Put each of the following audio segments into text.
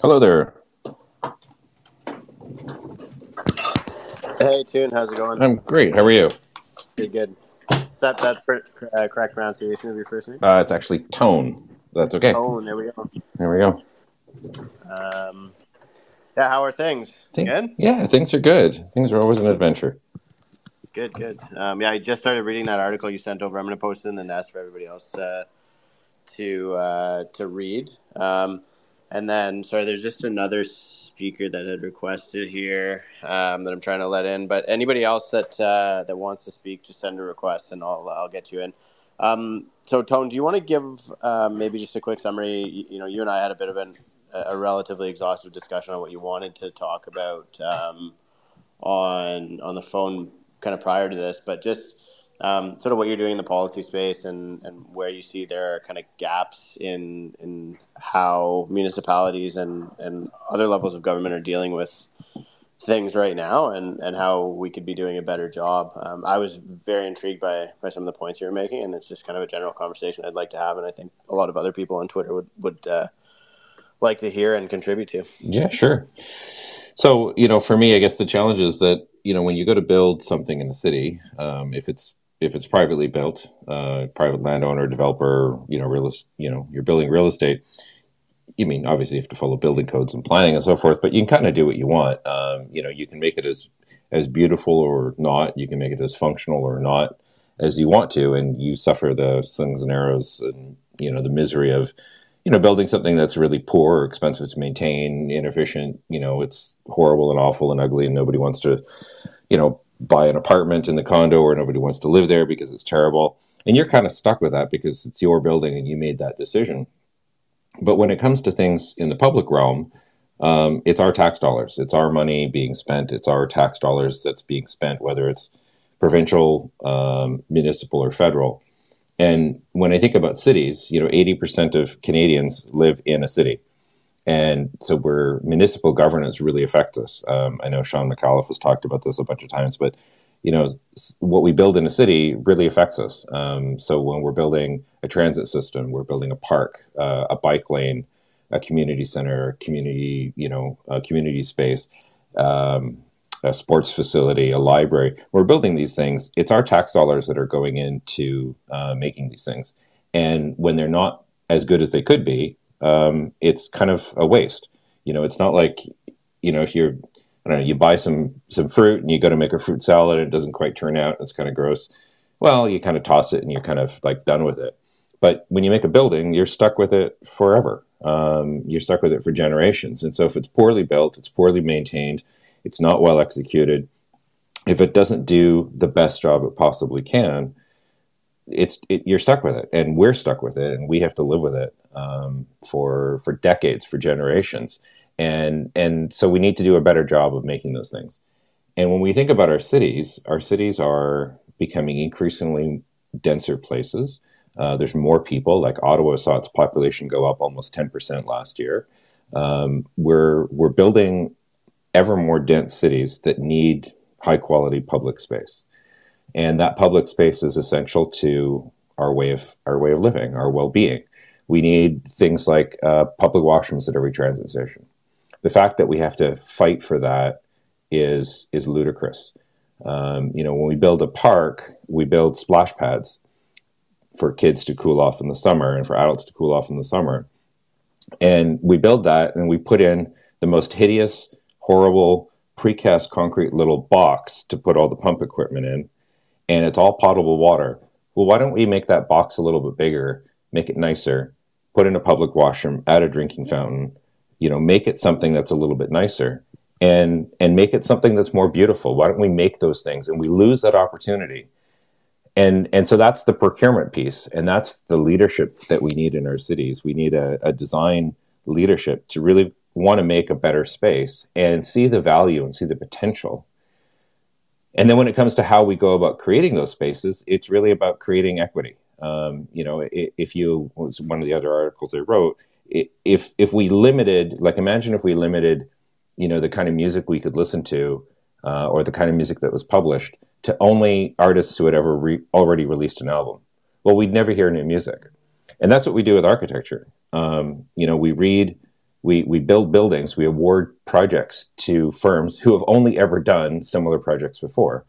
Hello there. Hey, Tune, how's it going? I'm great. How are you? Good, good. Is that that uh, correct pronunciation of your first name? Uh, it's actually Tone. That's okay. Oh, there we go. There we go. Um, yeah, how are things? Think- Good, Yeah, things are good. Things are always an adventure. good, good. Um, yeah, I just started reading that article you sent over. I'm going to post it in the nest for everybody else uh, to uh, to read. Um, and then, sorry, there's just another speaker that had requested here um, that I'm trying to let in. But anybody else that uh, that wants to speak, just send a request, and I'll I'll get you in. Um, so, Tone, do you want to give uh, maybe just a quick summary? You, you know, you and I had a bit of an, a relatively exhaustive discussion on what you wanted to talk about um, on on the phone, kind of prior to this, but just um, sort of what you're doing in the policy space and, and where you see there are kind of gaps in in how municipalities and, and other levels of government are dealing with things right now and, and how we could be doing a better job. Um, I was very intrigued by, by some of the points you were making, and it's just kind of a general conversation I'd like to have, and I think a lot of other people on Twitter would would uh, like to hear and contribute to. Yeah, sure. So, you know, for me, I guess the challenge is that you know when you go to build something in a city, um, if it's if it's privately built, uh, private landowner, developer, you know, real, est- you know, you're building real estate. You mean obviously you have to follow building codes and planning and so forth, but you can kind of do what you want. Um, you know, you can make it as as beautiful or not. You can make it as functional or not as you want to, and you suffer the slings and arrows and you know the misery of you know building something that's really poor or expensive to maintain, inefficient. You know, it's horrible and awful and ugly, and nobody wants to you know buy an apartment in the condo where nobody wants to live there because it's terrible. And you're kind of stuck with that because it's your building and you made that decision. But when it comes to things in the public realm, um, it's our tax dollars. It's our money being spent. It's our tax dollars that's being spent, whether it's provincial, um, municipal, or federal. And when I think about cities, you know, 80% of Canadians live in a city. And so where municipal governance really affects us. Um, I know Shawn Micallef has talked about this a bunch of times, but you know what we build in a city really affects us. Um, so when we're building a transit system, we're building a park, uh, a bike lane, a community center, community you know a community space, um, a sports facility, a library. We're building these things. It's our tax dollars that are going into uh, making these things, and when they're not as good as they could be, um, it's kind of a waste. You know, it's not like you know if you're I don't know you buy some some fruit and you go to make a fruit salad and it doesn't quite turn out. It's kind of gross. Well, you kind of toss it and you're kind of like done with it. But when you make a building, you're stuck with it forever. Um, you're stuck with it for generations. And so if it's poorly built, it's poorly maintained, it's not well executed. If it doesn't do the best job it possibly can, it's it, you're stuck with it, and we're stuck with it, and we have to live with it um, for for decades, for generations, and and so we need to do a better job of making those things. And when we think about our cities, our cities are becoming increasingly denser places. Uh, there's more people. Like Ottawa saw its population go up almost ten percent last year. Um, we're we're building ever more dense cities that need high quality public space and that public space is essential to our way of our way of living, our well-being. We need things like uh, public washrooms at every transit station. The fact that we have to fight for that is is ludicrous. Um, you know, when we build a park, we build splash pads for kids to cool off in the summer and for adults to cool off in the summer. And we build that and we put in the most hideous, horrible precast concrete little box to put all the pump equipment in and it's all potable water. Well, why don't we make that box a little bit bigger, make it nicer, put in a public washroom, add a drinking fountain, you know, make it something that's a little bit nicer and and make it something that's more beautiful. Why don't we make those things? And we lose that opportunity. And and so that's the procurement piece, and that's the leadership that we need in our cities. We need a, a design leadership to really want to make a better space and see the value and see the potential and then when it comes to how we go about creating those spaces, it's really about creating equity. Um, you know, if you was one of the other articles I wrote, if if we limited, like, imagine if we limited, you know, the kind of music we could listen to, uh, or the kind of music that was published to only artists who had ever re- already released an album. Well, we'd never hear new music, and that's what we do with architecture. Um, you know, we read we we build buildings, we award projects to firms who have only ever done similar projects before.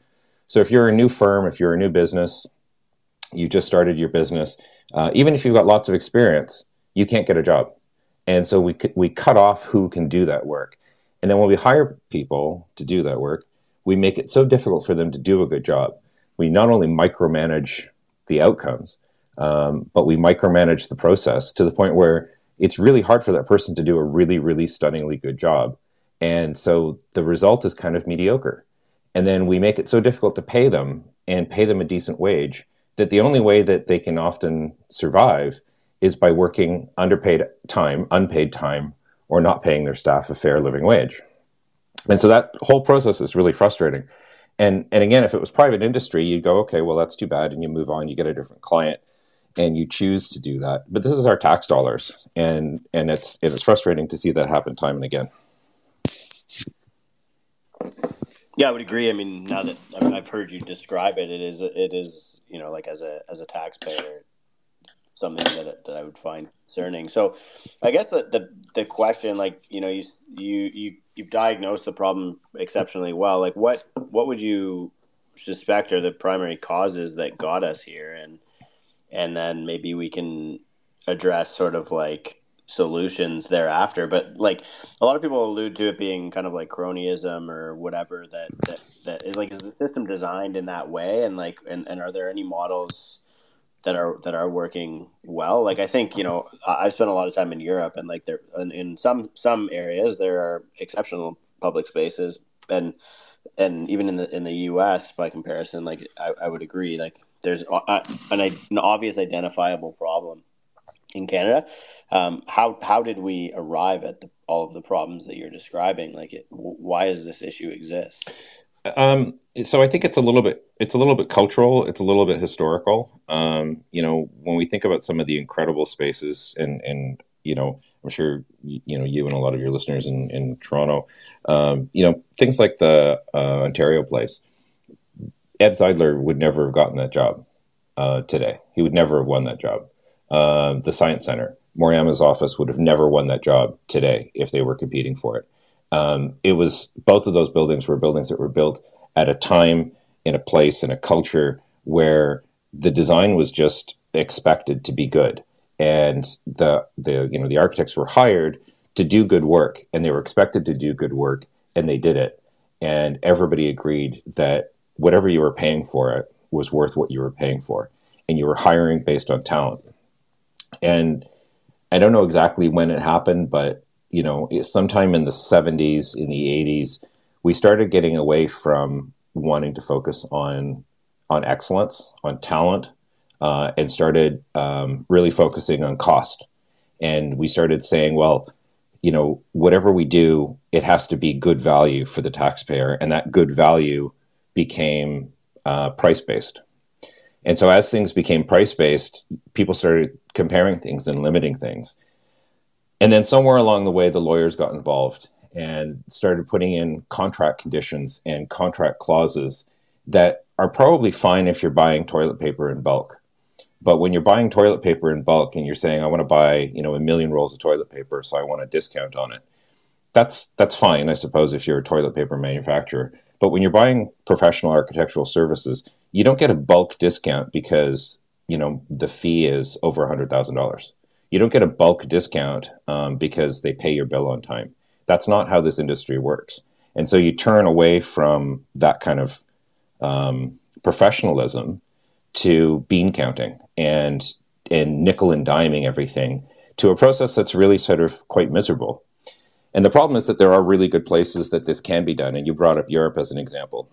So if you're a new firm, if you're a new business, you just started your business, uh, even if you've got lots of experience, you can't get a job. And so we we cut off who can do that work. And then when we hire people to do that work, we make it so difficult for them to do a good job. We not only micromanage the outcomes, um, but we micromanage the process to the point where it's really hard for that person to do a really, really stunningly good job. And so the result is kind of mediocre. And then we make it so difficult to pay them and pay them a decent wage that the only way that they can often survive is by working underpaid time, unpaid time, or not paying their staff a fair living wage. And so that whole process is really frustrating. And and again, if it was private industry, you'd go, okay, well that's too bad, and you move on, you get a different client and you choose to do that. But this is our tax dollars, and and it's it's frustrating to see that happen time and again. Yeah, I would agree. I mean, now that I've heard you describe it, it is it is you know like as a as a taxpayer, something that that I would find concerning. So, I guess the the, the question, like you know, you you you you've diagnosed the problem exceptionally well. Like, what what would you suspect are the primary causes that got us here, and and then maybe we can address sort of like solutions thereafter. But like a lot of people allude to it being kind of like cronyism or whatever that that, that is like is the system designed in that way? And like and, and are there any models that are that are working well? Like i think you know i've spent a lot of time in europe and like there in, in some some areas there are exceptional public spaces. And and even in the in the us by comparison like i, I would agree like there's an, an obvious identifiable problem in Canada. Um, how how did we arrive at the, all of the problems that you're describing? Like, it, why does this issue exist? Um, so I think it's a little bit it's a little bit cultural. It's a little bit historical. Um, you know, when we think about some of the incredible spaces, and and you know, I'm sure you know you and a lot of your listeners in in Toronto, um, you know, things like the uh, Ontario Place Eb Zeidler would never have gotten that job uh, today. He would never have won that job. Uh, the Science Center, Moriyama's office would have never won that job today if they were competing for it. Um, it was both of those buildings were buildings that were built at a time, in a place, in a culture where the design was just expected to be good, and the the you know the architects were hired to do good work, and they were expected to do good work, and they did it, and everybody agreed that whatever you were paying for it was worth what you were paying for, and you were hiring based on talent. And I don't know exactly when it happened, but you know, sometime in the 70s, in the 80s, we started getting away from wanting to focus on on excellence, on talent, uh, and started um, really focusing on cost. And we started saying, well, you know, whatever we do, it has to be good value for the taxpayer, and that good value became uh, price based. And so, as things became price based, people started comparing things and limiting things. And then, somewhere along the way, the lawyers got involved and started putting in contract conditions and contract clauses that are probably fine if you're buying toilet paper in bulk. But when you're buying toilet paper in bulk and you're saying, I want to buy, you know, a million rolls of toilet paper, so I want a discount on it, that's that's fine, I suppose, if you're a toilet paper manufacturer. But when you're buying professional architectural services, you don't get a bulk discount because you know the fee is over a hundred thousand dollars. You don't get a bulk discount um, because they pay your bill on time. That's not how this industry works. And so you turn away from that kind of um, professionalism to bean counting and and nickel and diming everything to a process that's really sort of quite miserable. And the problem is that there are really good places that this can be done. And you brought up Europe as an example.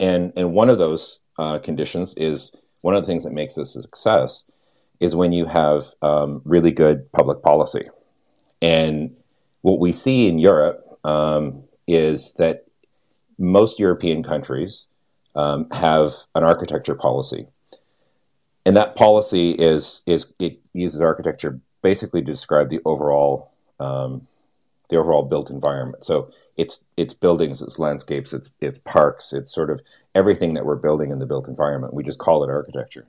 And, and one of those uh, conditions is one of the things that makes this a success is when you have um, really good public policy. And what we see in Europe um, is that most European countries um, have an architecture policy. And that policy is, is it uses architecture basically to describe the overall um, the overall built environment. So it's it's buildings, it's landscapes, it's it's parks, it's sort of everything that we're building in the built environment. We just call it architecture.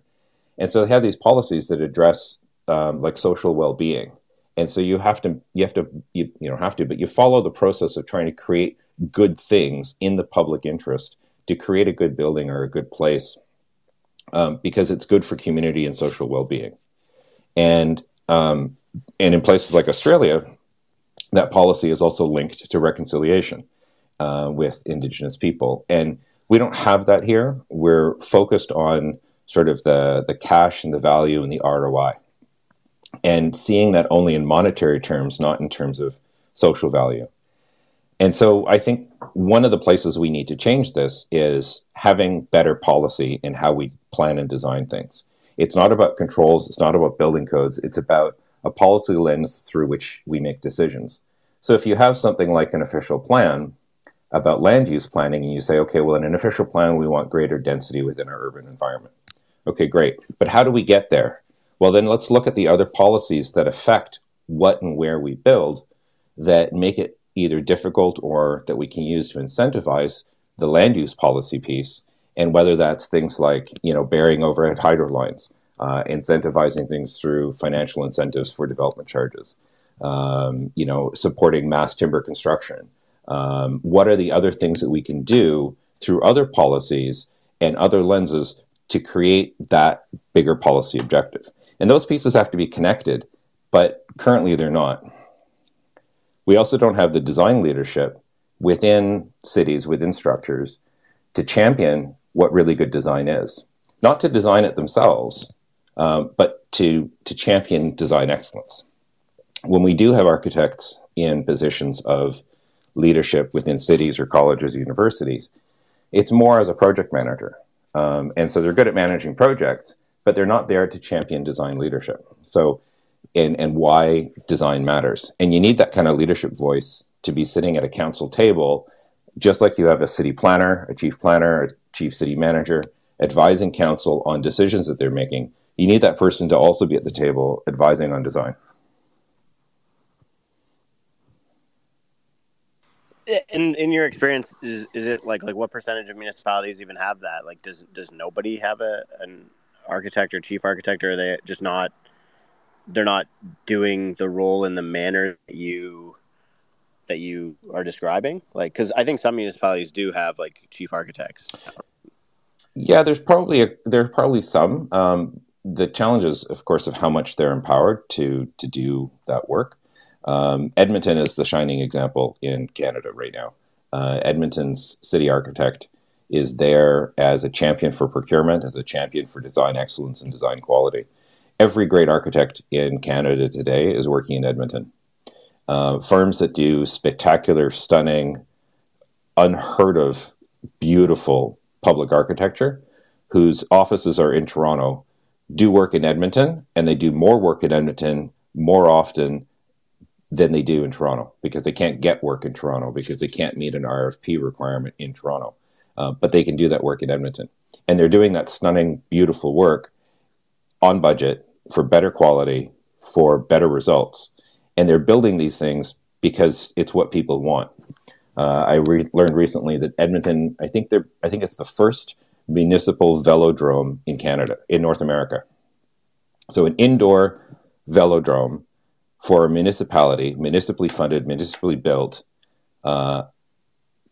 And so they have these policies that address um, like social well-being and so you have to you have to you, you don't have to but you follow the process of trying to create good things in the public interest to create a good building or a good place um, because it's good for community and social well-being and um, and in places like australia that policy is also linked to reconciliation uh, with indigenous people. And we don't have that here. We're focused on sort of the the cash and the value and the roi and seeing that only in monetary terms, not in terms of social value. And so I think one of the places we need to change this is having better policy in how we plan and design things. It's not about controls, it's not about building codes, it's about a policy lens through which we make decisions. So if you have something like an official plan about land use planning and you say, okay, well, in an official plan, we want greater density within our urban environment. Okay, great. But how do we get there? Well, then let's look at the other policies that affect what and where we build that make it either difficult or that we can use to incentivize the land use policy piece. And whether that's things like, you know, burying overhead hydro lines, uh, incentivizing things through financial incentives for development charges, um, you know, supporting mass timber construction. Um, what are the other things that we can do through other policies and other lenses to create that bigger policy objective? And those pieces have to be connected, but currently they're not. We also don't have the design leadership within cities, within structures, to champion what really good design is. Not to design it themselves, um, but to, to champion design excellence. When we do have architects in positions of leadership within cities or colleges or universities, it's more as a project manager. Um, and so they're good at managing projects, but they're not there to champion design leadership. So, and, and why design matters. And you need that kind of leadership voice to be sitting at a council table, just like you have a city planner, a chief planner, a chief city manager advising council on decisions that they're making. You need that person to also be at the table advising on design. in in your experience is is it like like what percentage of municipalities even have that like does does nobody have a an architect or chief architect, or are they just not? They're not doing the role in the manner that you that you are describing. Like, because I think some municipalities do have like chief architects. Yeah, there's probably a, there's probably some. Um, the challenge is, of course, of how much they're empowered to to do that work. Um, Edmonton is the shining example in Canada right now. Uh, Edmonton's city architect is there as a champion for procurement, as a champion for design excellence and design quality. Every great architect in Canada today is working in Edmonton. Uh, firms that do spectacular, stunning, unheard of, beautiful public architecture, whose offices are in Toronto, do work in Edmonton, and they do more work in Edmonton more often than they do in Toronto because they can't get work in Toronto because they can't meet an RFP requirement in Toronto. Uh, but they can do that work in Edmonton. And they're doing that stunning, beautiful work on budget for better quality, for better results. And they're building these things because it's what people want. Uh, I re- learned recently that Edmonton, I think they're, I think it's the first municipal velodrome in Canada, in North America. So an indoor velodrome for a municipality, municipally funded, municipally built, uh,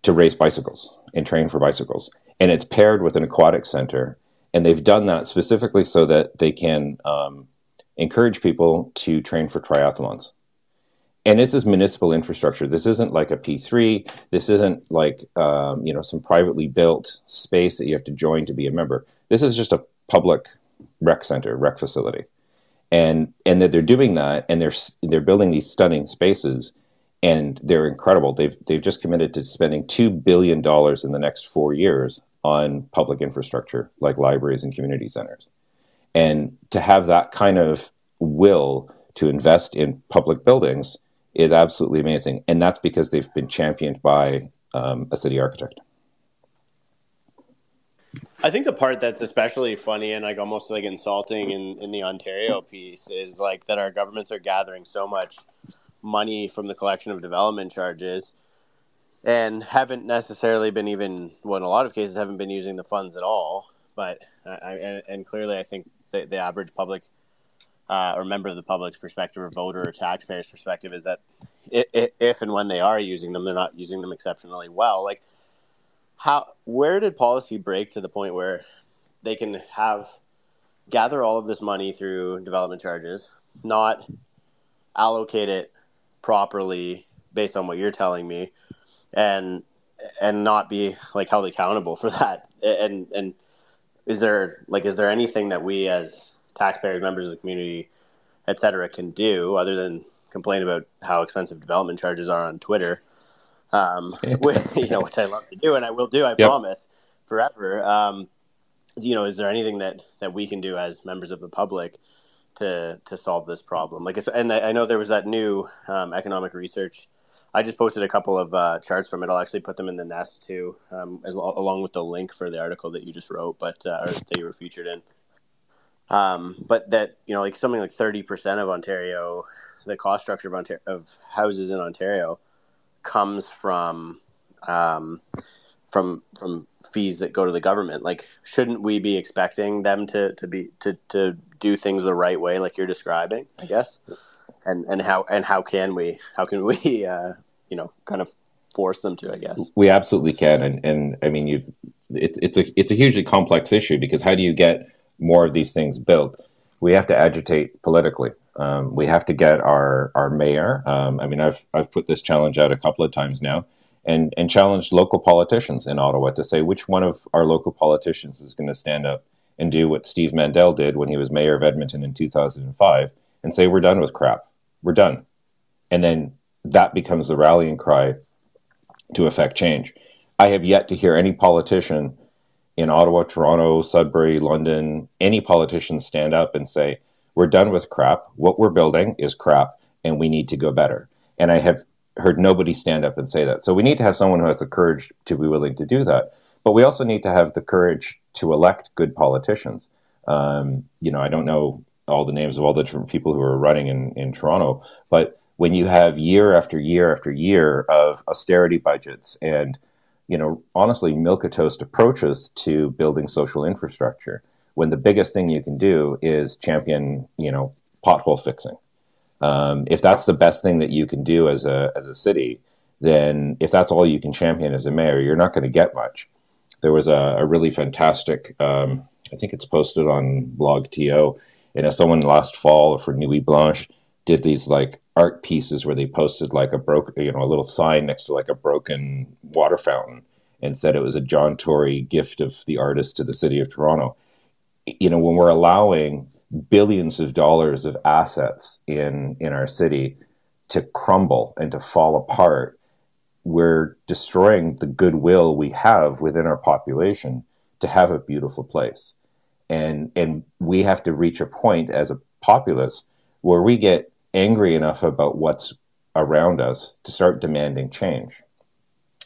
to race bicycles and train for bicycles. And it's paired with an aquatic center. And they've done that specifically so that they can um, encourage people to train for triathlons. And this is municipal infrastructure. This isn't like a P3. This isn't like um, you know some privately built space that you have to join to be a member. This is just a public rec center, rec facility, and and that they're doing that, and they're they're building these stunning spaces and they're incredible. They've they've just committed to spending two billion dollars in the next four years on public infrastructure like libraries and community centers, and to have that kind of will to invest in public buildings is absolutely amazing, and that's because they've been championed by um, a city architect. I think the part that's especially funny and like almost like insulting in, in the Ontario piece is like that our governments are gathering so much money from the collection of development charges and haven't necessarily been even well in a lot of cases haven't been using the funds at all but I, and, and clearly i think the, the average public uh, or member of the public's perspective or voter or taxpayer's perspective is that if, if and when they are using them, they're not using them exceptionally well. Like, how where did policy break to the point where they can have gather all of this money through development charges, not allocate it properly based on what you're telling me, and and not be like held accountable for that. And and is there like is there anything that we as taxpayers, members of the community, et cetera, can do other than complain about how expensive development charges are on Twitter? Um, which, you know, which I love to do and I will do. I yep. promise forever. Um, you know, is there anything that that we can do as members of the public to to solve this problem? Like, and I, I know there was that new um, economic research. I just posted a couple of uh, charts from it. I'll actually put them in the nest too, um, as along with the link for the article that you just wrote, but uh, or that you were featured in. Um, but that you know, like something like thirty percent of Ontario, the cost structure of Ontario of houses in Ontario, comes from um, from from fees that go to the government. Like, shouldn't we be expecting them to, to be to, to do things the right way, like you're describing? I guess, and and how and how can we how can we uh, you know kind of force them to? I guess we absolutely can, and and I mean you've it's it's a it's a hugely complex issue because how do you get more of these things built? We have to agitate politically. Um, we have to get our our mayor. Um, I mean, I've I've put this challenge out a couple of times now and, and challenged local politicians in Ottawa to say which one of our local politicians is going to stand up and do what Steve Mandel did when he was mayor of Edmonton in 2005 and say, we're done with crap. We're done. And then that becomes the rallying cry to affect change. I have yet to hear any politician in Ottawa, Toronto, Sudbury, London, any politician stand up and say, we're done with crap. What we're building is crap and we need to go better. And I have heard nobody stand up and say that. So we need to have someone who has the courage to be willing to do that. But we also need to have the courage to elect good politicians. Um, you know, I don't know all the names of all the different people who are running in, in Toronto, but when you have year after year after year of austerity budgets and, you know, honestly, milk a toast approaches to building social infrastructure, when the biggest thing you can do is champion, you know, pothole fixing. Um, if that's the best thing that you can do as a as a city, then if that's all you can champion as a mayor, you're not going to get much. There was a, a really fantastic, um, I think it's posted on Blog TO, you know, someone last fall for Nuit Blanche did these like art pieces where they posted like a broken, you know, a little sign next to like a broken water fountain and said it was a John Tory gift of the artist to the city of Toronto. You know, when we're allowing billions of dollars of assets in in our city to crumble and to fall apart we're destroying the goodwill we have within our population to have a beautiful place and and we have to reach a point as a populace where we get angry enough about what's around us to start demanding change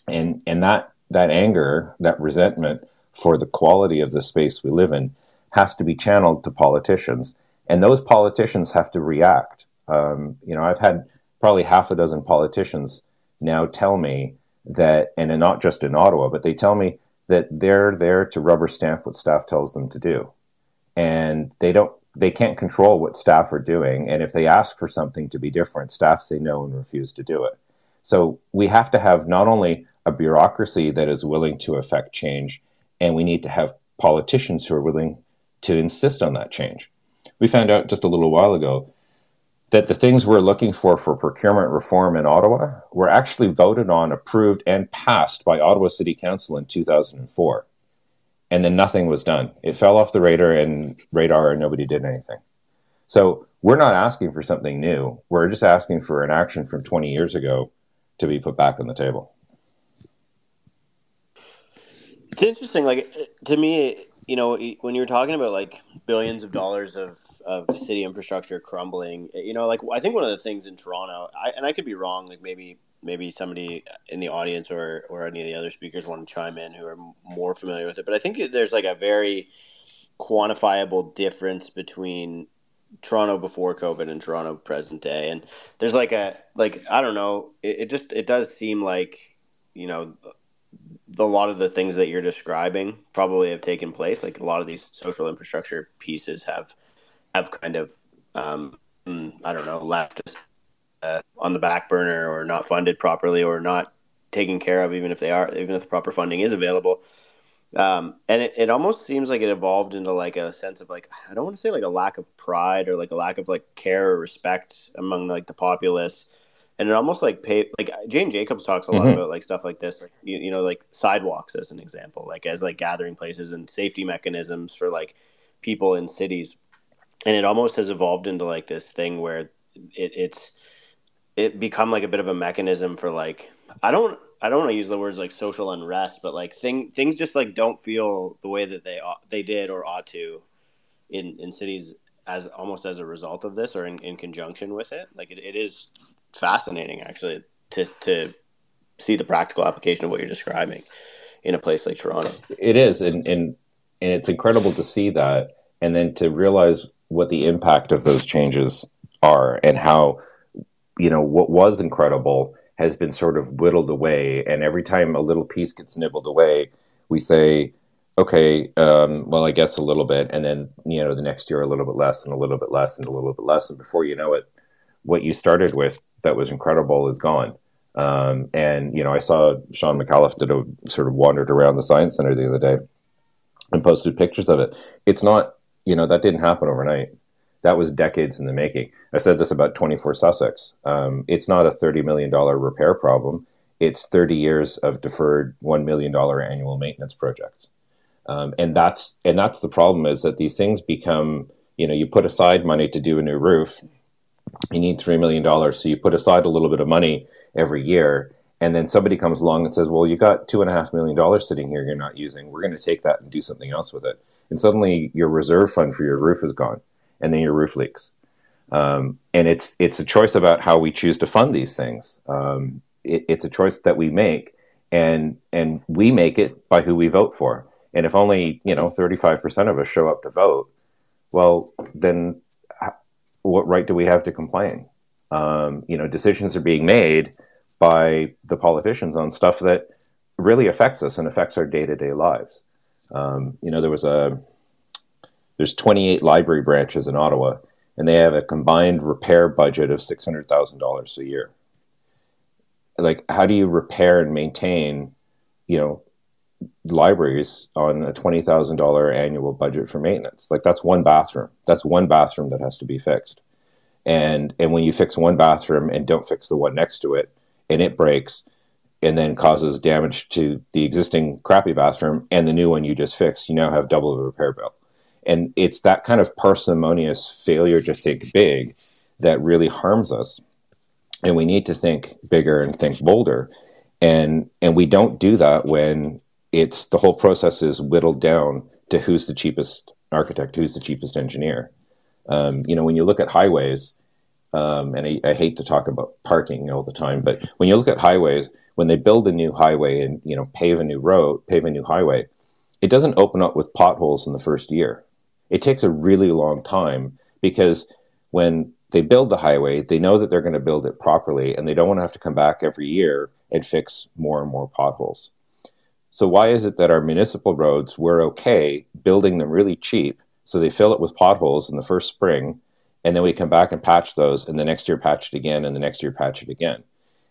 and and that that anger that resentment for the quality of the space we live in has to be channeled to politicians, and those politicians have to react. Um, you know, I've had probably half a dozen politicians now tell me that, and not just in Ottawa, but they tell me that they're there to rubber stamp what staff tells them to do, and they don't. They can't control what staff are doing, and if they ask for something to be different, staff say no and refuse to do it. So we have to have not only a bureaucracy that is willing to affect change, and we need to have politicians who are willing to insist on that change. We found out just a little while ago that the things we're looking for for procurement reform in Ottawa were actually voted on, approved, and passed by Ottawa City Council in 2004. And then nothing was done. It fell off the radar and radar, and nobody did anything. So we're not asking for something new. We're just asking for an action from 20 years ago to be put back on the table. It's interesting. Like to me, you know, when you're talking about like billions of dollars of, of city infrastructure crumbling, you know, like I think one of the things in Toronto, I, and I could be wrong, like maybe maybe somebody in the audience or or any of the other speakers want to chime in who are more familiar with it, but I think there's like a very quantifiable difference between Toronto before COVID and Toronto present day, and there's like a like I don't know, it, it just it does seem like you know a lot of the things that you're describing probably have taken place. Like a lot of these social infrastructure pieces have have kind of um, mm, I don't know, left uh, on the back burner or not funded properly or not taken care of, even if they are, even if the proper funding is available. Um, and it, it almost seems like it evolved into like a sense of like I don't want to say like a lack of pride or like a lack of like care or respect among like the populace, and it almost like pay like Jane Jacobs talks a lot mm-hmm. about like stuff like this, like you, you know like sidewalks as an example, like as like gathering places and safety mechanisms for like people in cities, and it almost has evolved into like this thing where it, it's it become like a bit of a mechanism for like I don't I don't want to use the words like social unrest, but like thing things just like don't feel the way that they they did or ought to in in cities as almost as a result of this or in, in conjunction with it. Like it, it is fascinating actually to to see the practical application of what you're describing in a place like Toronto. It is, and and and it's incredible to see that, and then to realize what the impact of those changes are, and how you know what was incredible has been sort of whittled away. And every time a little piece gets nibbled away, we say, okay, um, well, I guess a little bit. And then, you know, the next year a little bit less and a little bit less and a little bit less. And before you know it, what you started with that was incredible is gone. Um, and, you know, I saw Shawn Micallef did a sort of wandered around the Science Center the other day and posted pictures of it. It's not, you know, that didn't happen overnight that was decades in the making. I said this about 24 Sussex. Um, it's not a $30 million repair problem. It's 30 years of deferred $1 million annual maintenance projects. Um, and that's and that's the problem is that these things become you know you put aside money to do a new roof you need three million dollars so you put aside a little bit of money every year and then somebody comes along and says well you got two and a half million dollars sitting here you're not using we're going to take that and do something else with it and suddenly your reserve fund for your roof is gone and then your roof leaks. Um, and it's it's a choice about how we choose to fund these things. Um, it, it's a choice that we make, and and we make it by who we vote for. And if only you know thirty five percent of us show up to vote, well, then what right do we have to complain? Um, you know, decisions are being made by the politicians on stuff that really affects us and affects our day to day lives. Um, you know, there was a there's 28 library branches in Ottawa, and they have a combined repair budget of $600,000 a year. Like, how do you repair and maintain, you know, libraries on a $20,000 annual budget for maintenance? Like, that's one bathroom. That's one bathroom that has to be fixed. And, and when you fix one bathroom and don't fix the one next to it, and it breaks, and then causes damage to the existing crappy bathroom and the new one you just fixed, you now have double the repair bill. And it's that kind of parsimonious failure to think big that really harms us. And we need to think bigger and think bolder. And and we don't do that when it's the whole process is whittled down to who's the cheapest architect, who's the cheapest engineer. Um, you know, when you look at highways, um, and I, I, hate to talk about parking all the time, but when you look at highways, when they build a new highway and you know pave a new road, pave a new highway, it doesn't open up with potholes in the first year it takes a really long time because when they build the highway, they know that they're going to build it properly and they don't want to have to come back every year and fix more and more potholes. So, why is it that our municipal roads, we're okay building them really cheap so they fill it with potholes in the first spring and then we come back and patch those and the next year patch it again and the next year patch it again?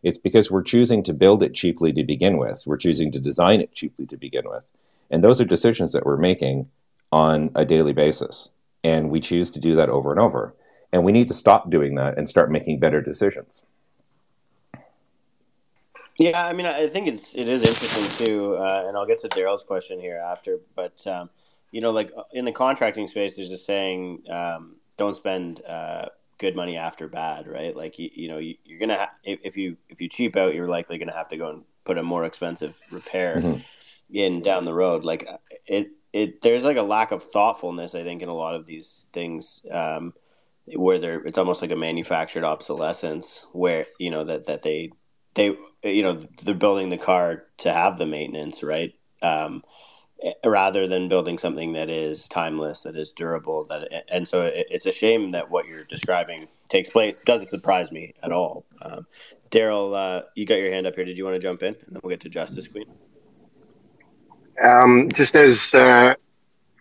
It's because we're choosing to build it cheaply to begin with. We're choosing to design it cheaply to begin with. And those are decisions that we're making on a daily basis. And we choose to do that over and over. And we need to stop doing that and start making better decisions. Yeah, I mean, I think it's it is interesting too, uh, and I'll get to Daryl's question here after. But um, you know, like uh, in the contracting space, there's a saying: um, "Don't spend uh, good money after bad." Right? Like you, you know, you, are gonna ha- if, if, you if you cheap out, you're likely gonna have to go and put a more expensive repair mm-hmm. in down the road. Like it, it there's like a lack of thoughtfulness I think in a lot of these things um, where they're it's almost like a manufactured obsolescence where you know that that they they you know they're building the car to have the maintenance right? Um, rather than building something that is timeless that is durable that and so it, it's a shame that what you're describing takes place. Doesn't surprise me at all. Um, daryl uh, you got your hand up here. Did you want to jump in? And then we'll get to justice queen um, just as uh,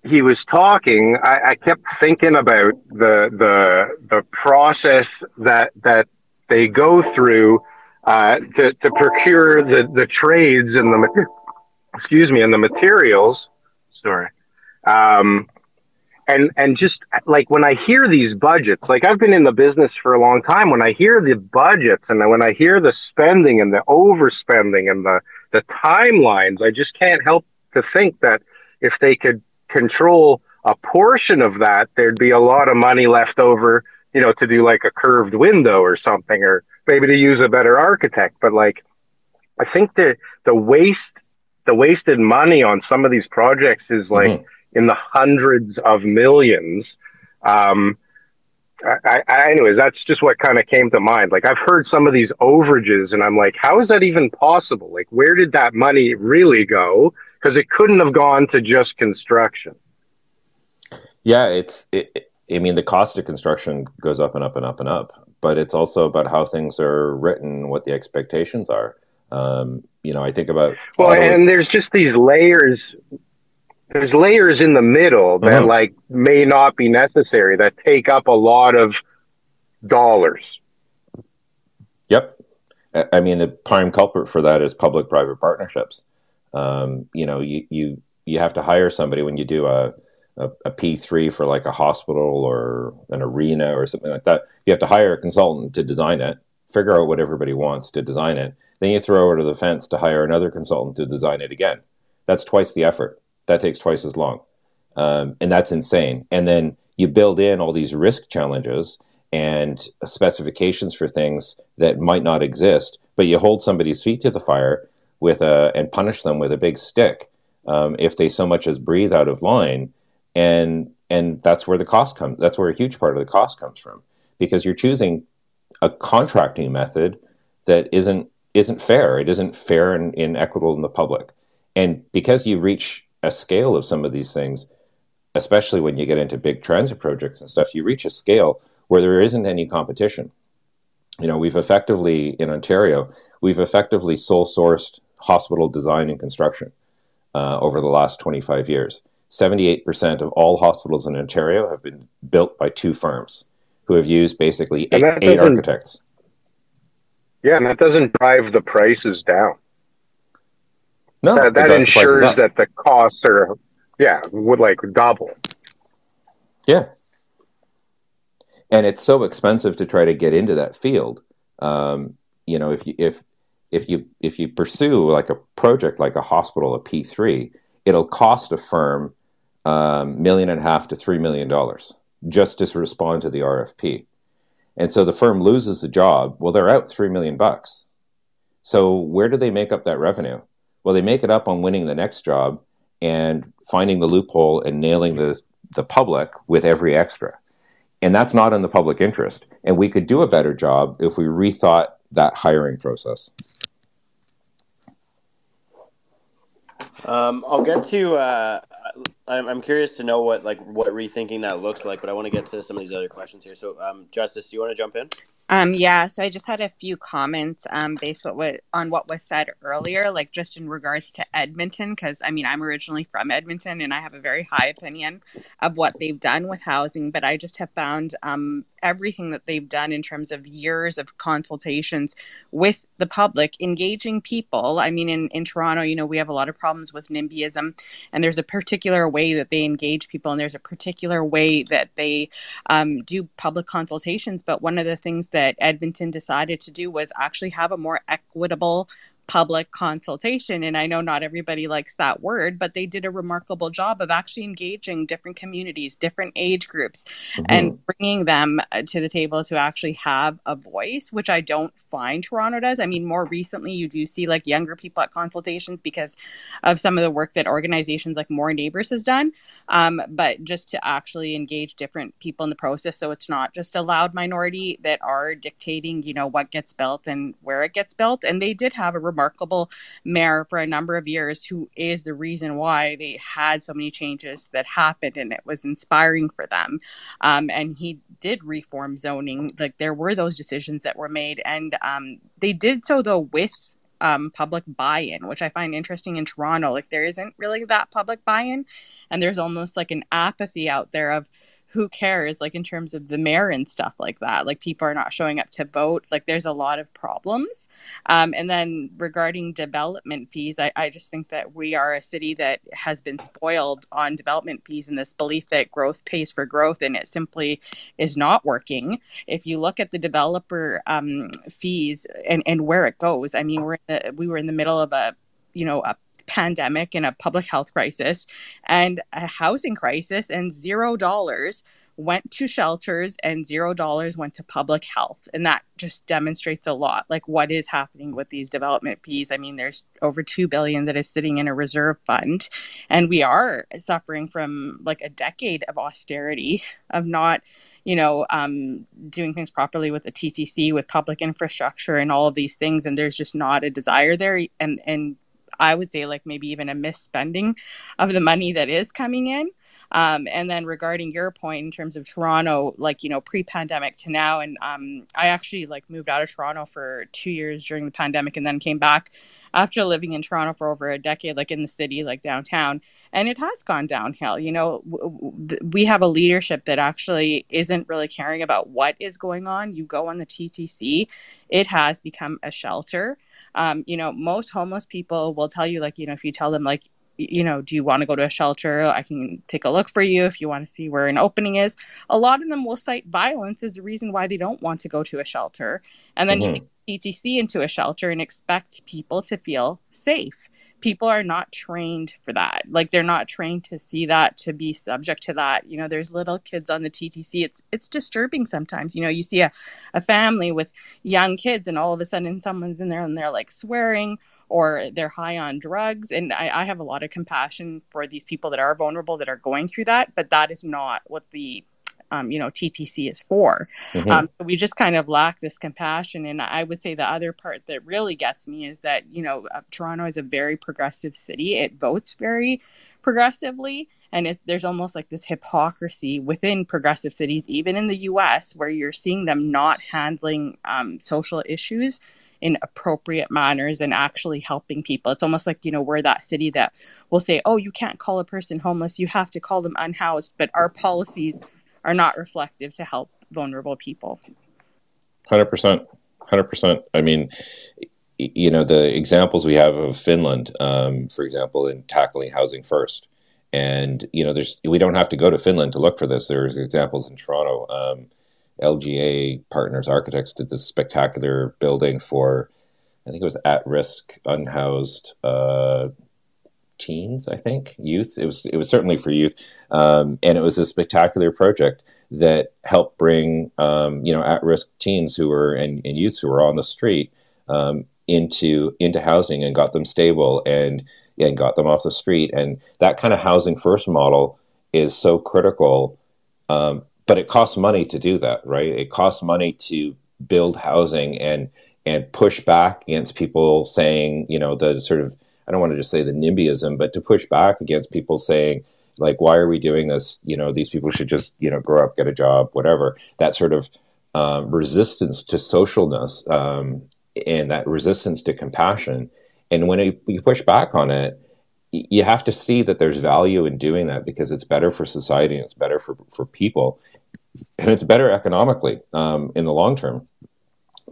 he was talking, I, I kept thinking about the the the process that that they go through uh, to to procure the the trades and the excuse me and the materials. Sorry. Um, and and just like when I hear these budgets, like I've been in the business for a long time. When I hear the budgets and when I hear the spending and the overspending and the the timelines, I just can't help to think that if they could control a portion of that, there'd be a lot of money left over, you know, to do like a curved window or something, or maybe to use a better architect. But like, I think the the waste, the wasted money on some of these projects is like mm-hmm. in the hundreds of millions. Um, I, I, anyways, that's just what kind of came to mind. Like I've heard some of these overages, and I'm like, how is that even possible? Like, where did that money really go? Because it couldn't have gone to just construction. Yeah, it's. It, I mean, the cost of construction goes up and up and up and up, but it's also about how things are written, what the expectations are. Um, you know, I think about well, and there's just these layers. There's layers in the middle that mm-hmm. like may not be necessary that take up a lot of dollars. Yep, I mean the prime culprit for that is public-private partnerships. Um, you know, you, you you have to hire somebody when you do a, a, a P3 for like a hospital or an arena or something like that. You have to hire a consultant to design it, figure out what everybody wants to design it. Then you throw over to the fence to hire another consultant to design it again. That's twice the effort. That takes twice as long. Um, and that's insane. And then you build in all these risk challenges and specifications for things that might not exist, but you hold somebody's feet to the fire with a and punish them with a big stick um, if they so much as breathe out of line, and and that's where the cost comes. That's where a huge part of the cost comes from because you're choosing a contracting method that isn't isn't fair. It isn't fair and, and equitable in the public, and because you reach a scale of some of these things, especially when you get into big transit projects and stuff, you reach a scale where there isn't any competition. You know, we've effectively in Ontario, we've effectively sole sourced hospital design and construction uh, over the last 25 years. 78% of all hospitals in Ontario have been built by two firms who have used basically eight, eight architects. Yeah, and that doesn't drive the prices down. No, that, that ensures that the costs are, yeah, would like double. Yeah, and it's so expensive to try to get into that field. Um, you know, if you if if you if you pursue like a project like a hospital, a P three, it'll cost a firm um, million and a half to three million dollars just to respond to the RFP. And so the firm loses the job. Well, they're out three million bucks. So where do they make up that revenue? Well, they make it up on winning the next job and finding the loophole and nailing the the public with every extra. And that's not in the public interest. And we could do a better job if we rethought that hiring process. Um, I'll get to. Uh, I'm, curious to know what like what rethinking that looks like, but I want to get to some of these other questions here. So, um, Justice, do you want to jump in? Um, yeah, so I just had a few comments um, based what, what on what was said earlier, like just in regards to Edmonton, because I mean I'm originally from Edmonton and I have a very high opinion of what they've done with housing, but I just have found um, everything that they've done in terms of years of consultations with the public, engaging people. I mean, in, in Toronto, you know, we have a lot of problems with NIMBYism, and there's a particular way that they engage people, and there's a particular way that they um, do public consultations. But one of the things that Edmonton decided to do was actually have a more equitable public consultation. And I know not everybody likes that word, but they did a remarkable job of actually engaging different communities, different age groups, mm-hmm. and bringing them uh, to the table to actually have a voice, which I don't find Toronto does. I mean, more recently, you do see like younger people at consultations because of some of the work that organizations like More Neighbors has done. Um, but just to actually engage different people in the process. So it's not just a loud minority that are dictating, you know, what gets built and where it gets built. And they did have a remarkable mayor for a number of years who is the reason why they had so many changes that happened and it was inspiring for them. Um, and he did reform zoning. Like there were those decisions that were made and um, they did so though with um, public buy-in, which I find interesting in Toronto. Like there isn't really that public buy-in, and there's almost like an apathy out there of who cares like in terms of the mayor and stuff like that. Like people are not showing up to vote. Like there's a lot of problems. Um, and then regarding development fees I, I just think that we are a city that has been spoiled on development fees and this belief that growth pays for growth and it simply is not working. If you look at the developer um, fees and, and where it goes i mean we're the, we were in the middle of a you know a pandemic and a public health crisis and a housing crisis, and zero dollars went to shelters and zero dollars went to public health. And that just demonstrates a lot like what is happening with these development fees. I mean, there's over 2 billion that is sitting in a reserve fund. And we are suffering from like a decade of austerity, of not you know, um, doing things properly with the TTC, with public infrastructure, and all of these things. And there's just not a desire there. And and I would say like maybe even a misspending of the money that is coming in. Um, and then regarding your point in terms of Toronto, like you know, pre-pandemic to now, and um, I actually like moved out of Toronto for two years during the pandemic, and then came back after living in Toronto for over a decade, like in the city, like downtown, and it has gone downhill. You know, we have a leadership that actually isn't really caring about what is going on. You go on the TTC, it has become a shelter um, you know, most homeless people will tell you, like, you know, if you tell them, like, you know, do you want to go to a shelter? I can take a look for you if you want to see where an opening is. A lot of them will cite violence as the reason why they don't want to go to a shelter. And then mm-hmm. you TTC into a shelter and expect people to feel safe people are not trained for that. Like they're not trained to see that, to be subject to that. You know, there's little kids on the TTC. It's it's disturbing sometimes. You know, you see a, a family with young kids and all of a sudden someone's in there and they're like swearing or they're high on drugs. And I, I have a lot of compassion for these people that are vulnerable that are going through that, but that is not what the um, you know TTC is for. Mm-hmm. Um, so we just kind of lack this compassion. And I would say the other part that really gets me is that you know uh, Toronto is a very progressive city. It votes very progressively. And there's almost like this hypocrisy within progressive cities, even in the US, where you're seeing them not handling um, social issues in appropriate manners and actually helping people. It's almost like, you know, we're that city that will say, oh, you can't call a person homeless, you have to call them unhoused. But our policies are not reflective to help vulnerable people. 100%. 100%. I mean, you know, the examples we have of Finland, um, for example, in tackling housing first. And, you know, there's, we don't have to go to Finland to look for this. There's examples in Toronto. Um, LGA Partners Architects did this spectacular building for, I think it was at risk, unhoused uh, teens, I think, youth. It was it was certainly for youth, um, and it was a spectacular project that helped bring um, you know at risk teens who were and, and youths who were on the street um, into into housing and got them stable and and got them off the street. And that kind of housing first model is so critical. Um, but it costs money to do that, right? It costs money to build housing and and push back against people saying, you know, the sort of I don't want to just say the NIMBYism, but to push back against people saying, like, why are we doing this? You know, these people should just, you know, grow up, get a job, whatever. That sort of um, resistance to socialness um, and that resistance to compassion. And when you push back on it, you have to see that there's value in doing that because it's better for society and it's better for, for people and it's better economically um, in the long term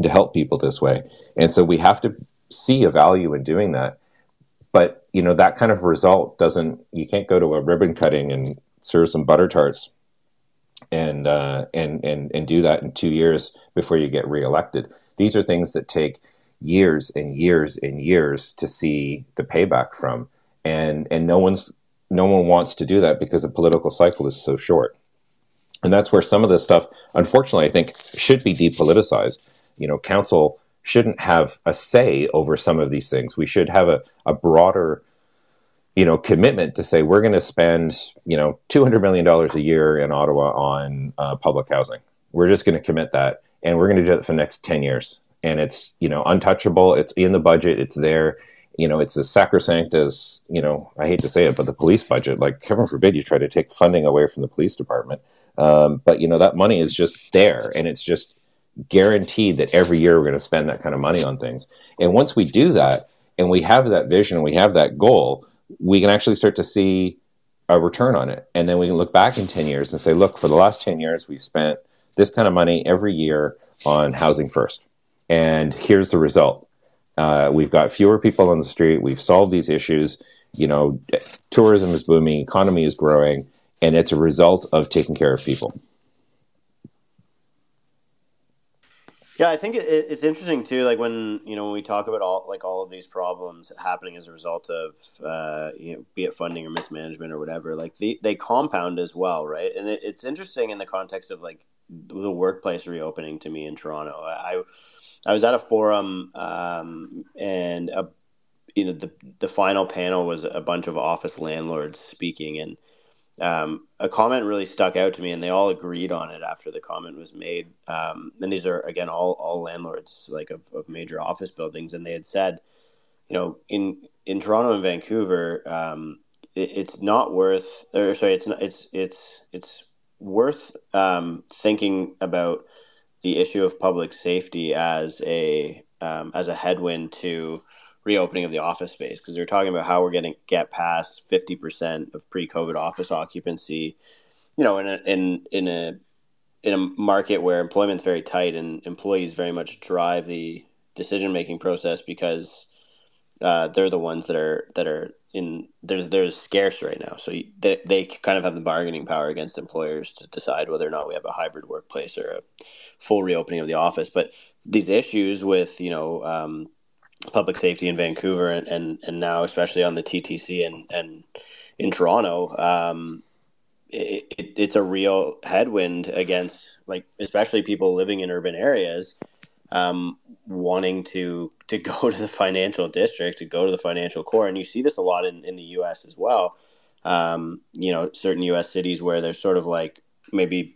to help people this way. And so we have to see a value in doing that but you know that kind of result doesn't you can't go to a ribbon cutting and serve some butter tarts and uh, and and and do that in two years before you get reelected. These are things that take years and years and years to see the payback from, and and no one's no one wants to do that because the political cycle is so short, and that's where some of this stuff, unfortunately, I think should be depoliticized. You know, council shouldn't have a say over some of these things. We should have a, a broader, you know, commitment to say we're going to spend, you know, two hundred million dollars a year in Ottawa on uh, public housing. We're just going to commit that, and we're going to do it for the next ten years. And it's you know untouchable. It's in the budget. It's there. You know, it's as sacrosanct as you know. I hate to say it, but the police budget. Like, heaven forbid you try to take funding away from the police department. Um, but you know that money is just there, and it's just guaranteed that every year we're going to spend that kind of money on things. And once we do that, and we have that vision, and we have that goal, we can actually start to see a return on it. And then we can look back in 10 years and say, look, for the last 10 years, we've spent this kind of money every year on housing first. And here's the result. Uh, we've got fewer people on the street. We've solved these issues. You know, tourism is booming, economy is growing, and it's a result of taking care of people. Yeah, I think it, it's interesting too. Like when you know when we talk about all like all of these problems happening as a result of uh, you know be it funding or mismanagement or whatever, like they, they compound as well, right? And it, it's interesting in the context of like the workplace reopening to me in Toronto. I I was at a forum um, and a, you know the the final panel was a bunch of office landlords speaking and um, a comment really stuck out to me, and they all agreed on it after the comment was made. Um, and these are again all all landlords like of, of major office buildings, and they had said, you know, in in Toronto and Vancouver, um, it, it's not worth, or sorry, it's not, it's it's it's worth um, thinking about the issue of public safety as a um, as a headwind to reopening of the office space because they're talking about how we're to get past 50% of pre-COVID office occupancy, you know, in a, in, in a, in a market where employment's very tight and employees very much drive the decision-making process because uh, they're the ones that are, that are in, they're, they're scarce right now. So they, they kind of have the bargaining power against employers to decide whether or not we have a hybrid workplace or a full reopening of the office. But these issues with, you know, um, public safety in Vancouver and, and, and now especially on the TTC and, and in Toronto, um, it, it, it's a real headwind against like especially people living in urban areas um, wanting to to go to the financial district to go to the financial core. And you see this a lot in, in the US as well. Um, you know certain US cities where there's sort of like maybe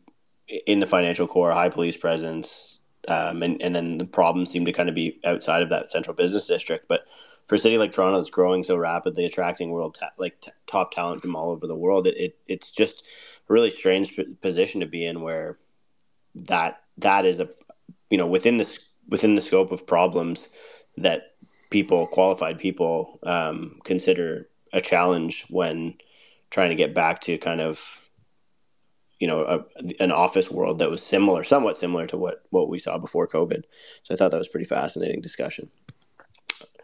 in the financial core high police presence um, and, and then the problems seem to kind of be outside of that central business district. But for a city like Toronto that's growing so rapidly, attracting world ta- like t- top talent from all over the world, it, it it's just a really strange p- position to be in where that that is a you know within this within the scope of problems that people qualified people um, consider a challenge when trying to get back to kind of you know a, an office world that was similar, somewhat similar to what what we saw before COVID. So I thought that was pretty fascinating discussion.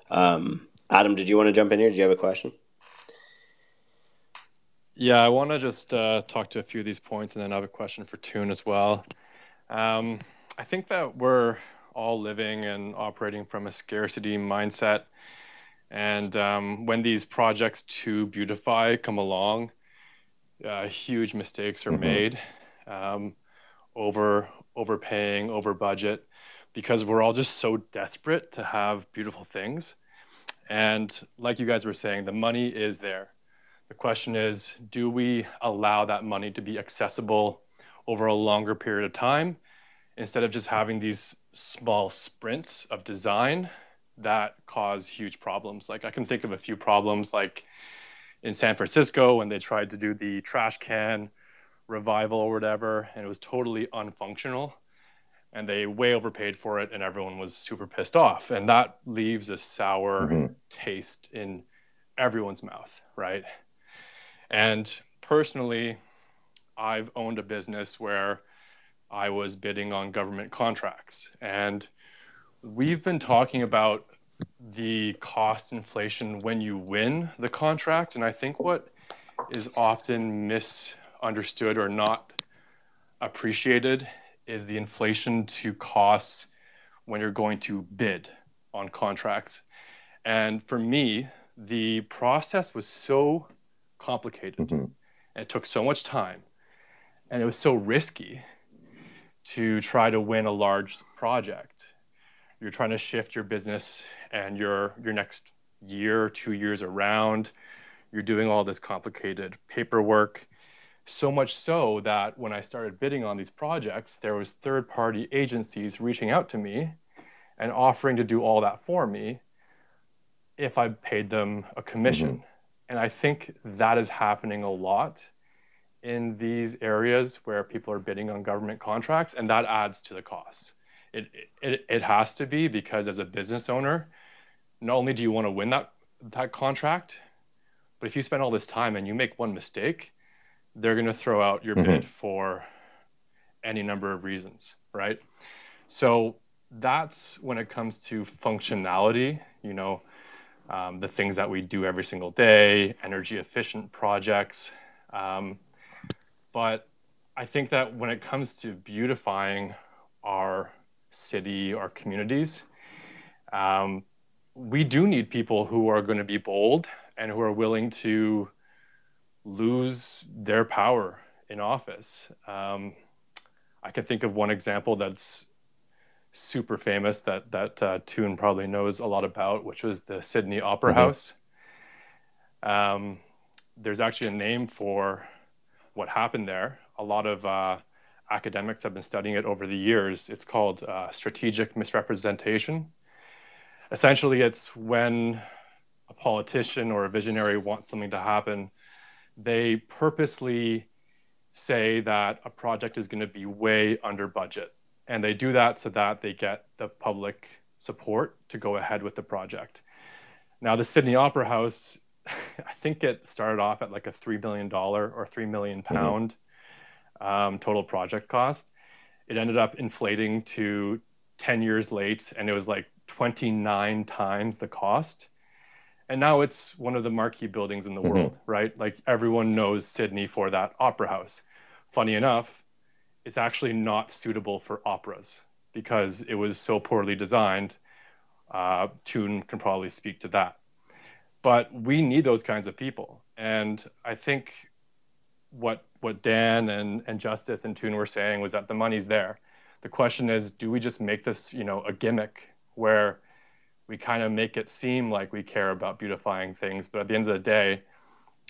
Um, Adam, did you want to jump in here? Did you have a question? Yeah, I want to just uh, talk to a few of these points, and then I have a question for Toon as well. Um, I think that we're all living and operating from a scarcity mindset. And um, when these projects to beautify come along, uh, huge mistakes are mm-hmm. made, um, over overpaying, over budget, because we're all just so desperate to have beautiful things. And like you guys were saying, the money is there. The question is, do we allow that money to be accessible over a longer period of time instead of just having these small sprints of design that cause huge problems? Like I can think of a few problems like in San Francisco when they tried to do the trash can revival or whatever, and it was totally unfunctional. And they way overpaid for it, and everyone was super pissed off. And that leaves a sour mm-hmm. taste in everyone's mouth, right? And personally, I've owned a business where I was bidding on government contracts. And we've been talking about the cost inflation when you win the contract. And I think what is often misunderstood or not appreciated is the inflation to costs when you're going to bid on contracts. And for me, the process was so complicated. Mm-hmm. It took so much time and it was so risky to try to win a large project. You're trying to shift your business and your your next year, two years around. You're doing all this complicated paperwork. So much so that when I started bidding on these projects, there was third-party agencies reaching out to me and offering to do all that for me if I paid them a commission. Mm-hmm. And I think that is happening a lot in these areas where people are bidding on government contracts, and that adds to the costs. it, it it has to be because as a business owner, not only do you want to win that that contract, but if you spend all this time and you make one mistake, they're going to throw out your mm-hmm. bid for any number of reasons, right? So that's when it comes to functionality, you know, um, the things that we do every single day, energy efficient projects. Um, but I think that when it comes to beautifying our city, our communities, um, we do need people who are going to be bold and who are willing to lose their power in office. Um, I can think of one example that's super famous that that uh, Toon probably knows a lot about, which was the Sydney Opera mm-hmm. House. Um, there's actually a name for what happened there. A lot of uh, academics have been studying it over the years. It's called uh, strategic misrepresentation. Essentially, it's when a politician or a visionary wants something to happen, they purposely say that a project is going to be way under budget. And they do that so that they get the public support to go ahead with the project. Now, the Sydney Opera House, I think it started off at like a $3 million or 3 million mm-hmm. mm-hmm. um, total project cost. It ended up inflating to 10 years late, and it was like 29 times the cost and now it's one of the marquee buildings in the mm-hmm. world, right? Like everyone knows Sydney for that opera house. Funny enough, it's actually not suitable for operas because it was so poorly designed. Uh, Toon can probably speak to that. But we need those kinds of people. And I think what what Dan and, and Justice and Toon were saying was that the money's there. The question is, do we just make this, you know, a gimmick where we kind of make it seem like we care about beautifying things, but at the end of the day,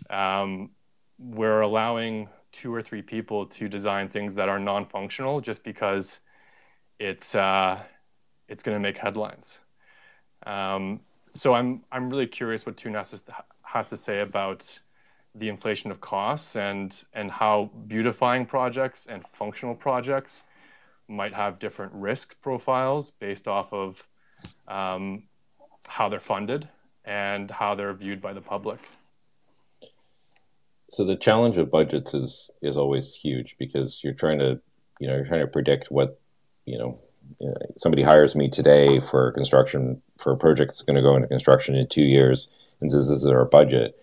um, we're allowing two or three people to design things that are non-functional just because it's uh, it's going to make headlines. Um, so I'm I'm really curious what Toon has, has to say about the inflation of costs and and how beautifying projects and functional projects might have different risk profiles based off of um, how they're funded and how they're viewed by the public. So the challenge of budgets is is always huge because you're trying to you know you're trying to predict what you know somebody hires me today for construction for a project that's going to go into construction in two years and says this is our budget.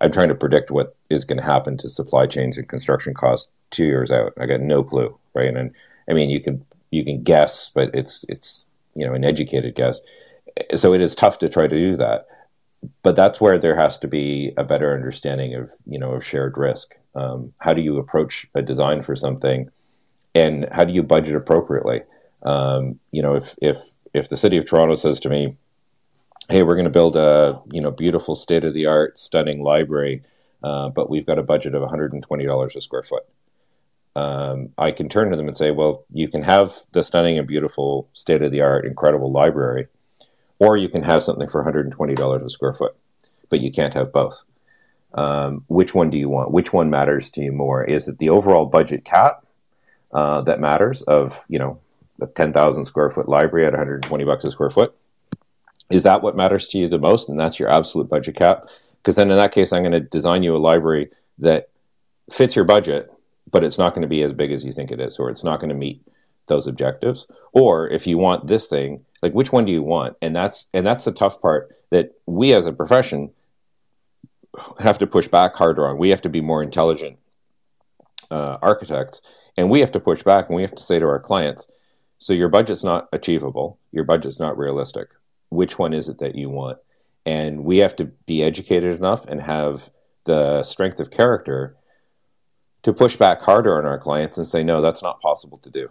I'm trying to predict what is going to happen to supply chains and construction costs two years out. I got no clue, right? And I mean, you can you can guess, but it's it's you know an educated guess. So it is tough to try to do that. But that's where there has to be a better understanding of you know of shared risk. Um, how do you approach a design for something? And how do you budget appropriately? Um, you know if if if the city of toronto says to me hey we're going to build a you know beautiful state of the art stunning library uh, but we've got a budget of $120 a square foot um, I can turn to them and say, well, you can have the stunning and beautiful state of the art, incredible library, or you can have something for $120 a square foot, but you can't have both. Um, which one do you want? Which one matters to you more? Is it the overall budget cap uh, that matters of you know a 10,000 square foot library at 120 bucks a square foot? Is that what matters to you the most, and that's your absolute budget cap? Because then in that case, I'm going to design you a library that fits your budget, but it's not going to be as big as you think it is, or it's not going to meet those objectives. Or if you want this thing, like which one do you want? And that's and that's the tough part that we as a profession have to push back harder on. We have to be more intelligent uh, architects and we have to push back and we have to say to our clients so your budget's not achievable. Your budget's not realistic. Which one is it that you want? And we have to be educated enough and have the strength of character to push back harder on our clients and say no that's not possible to do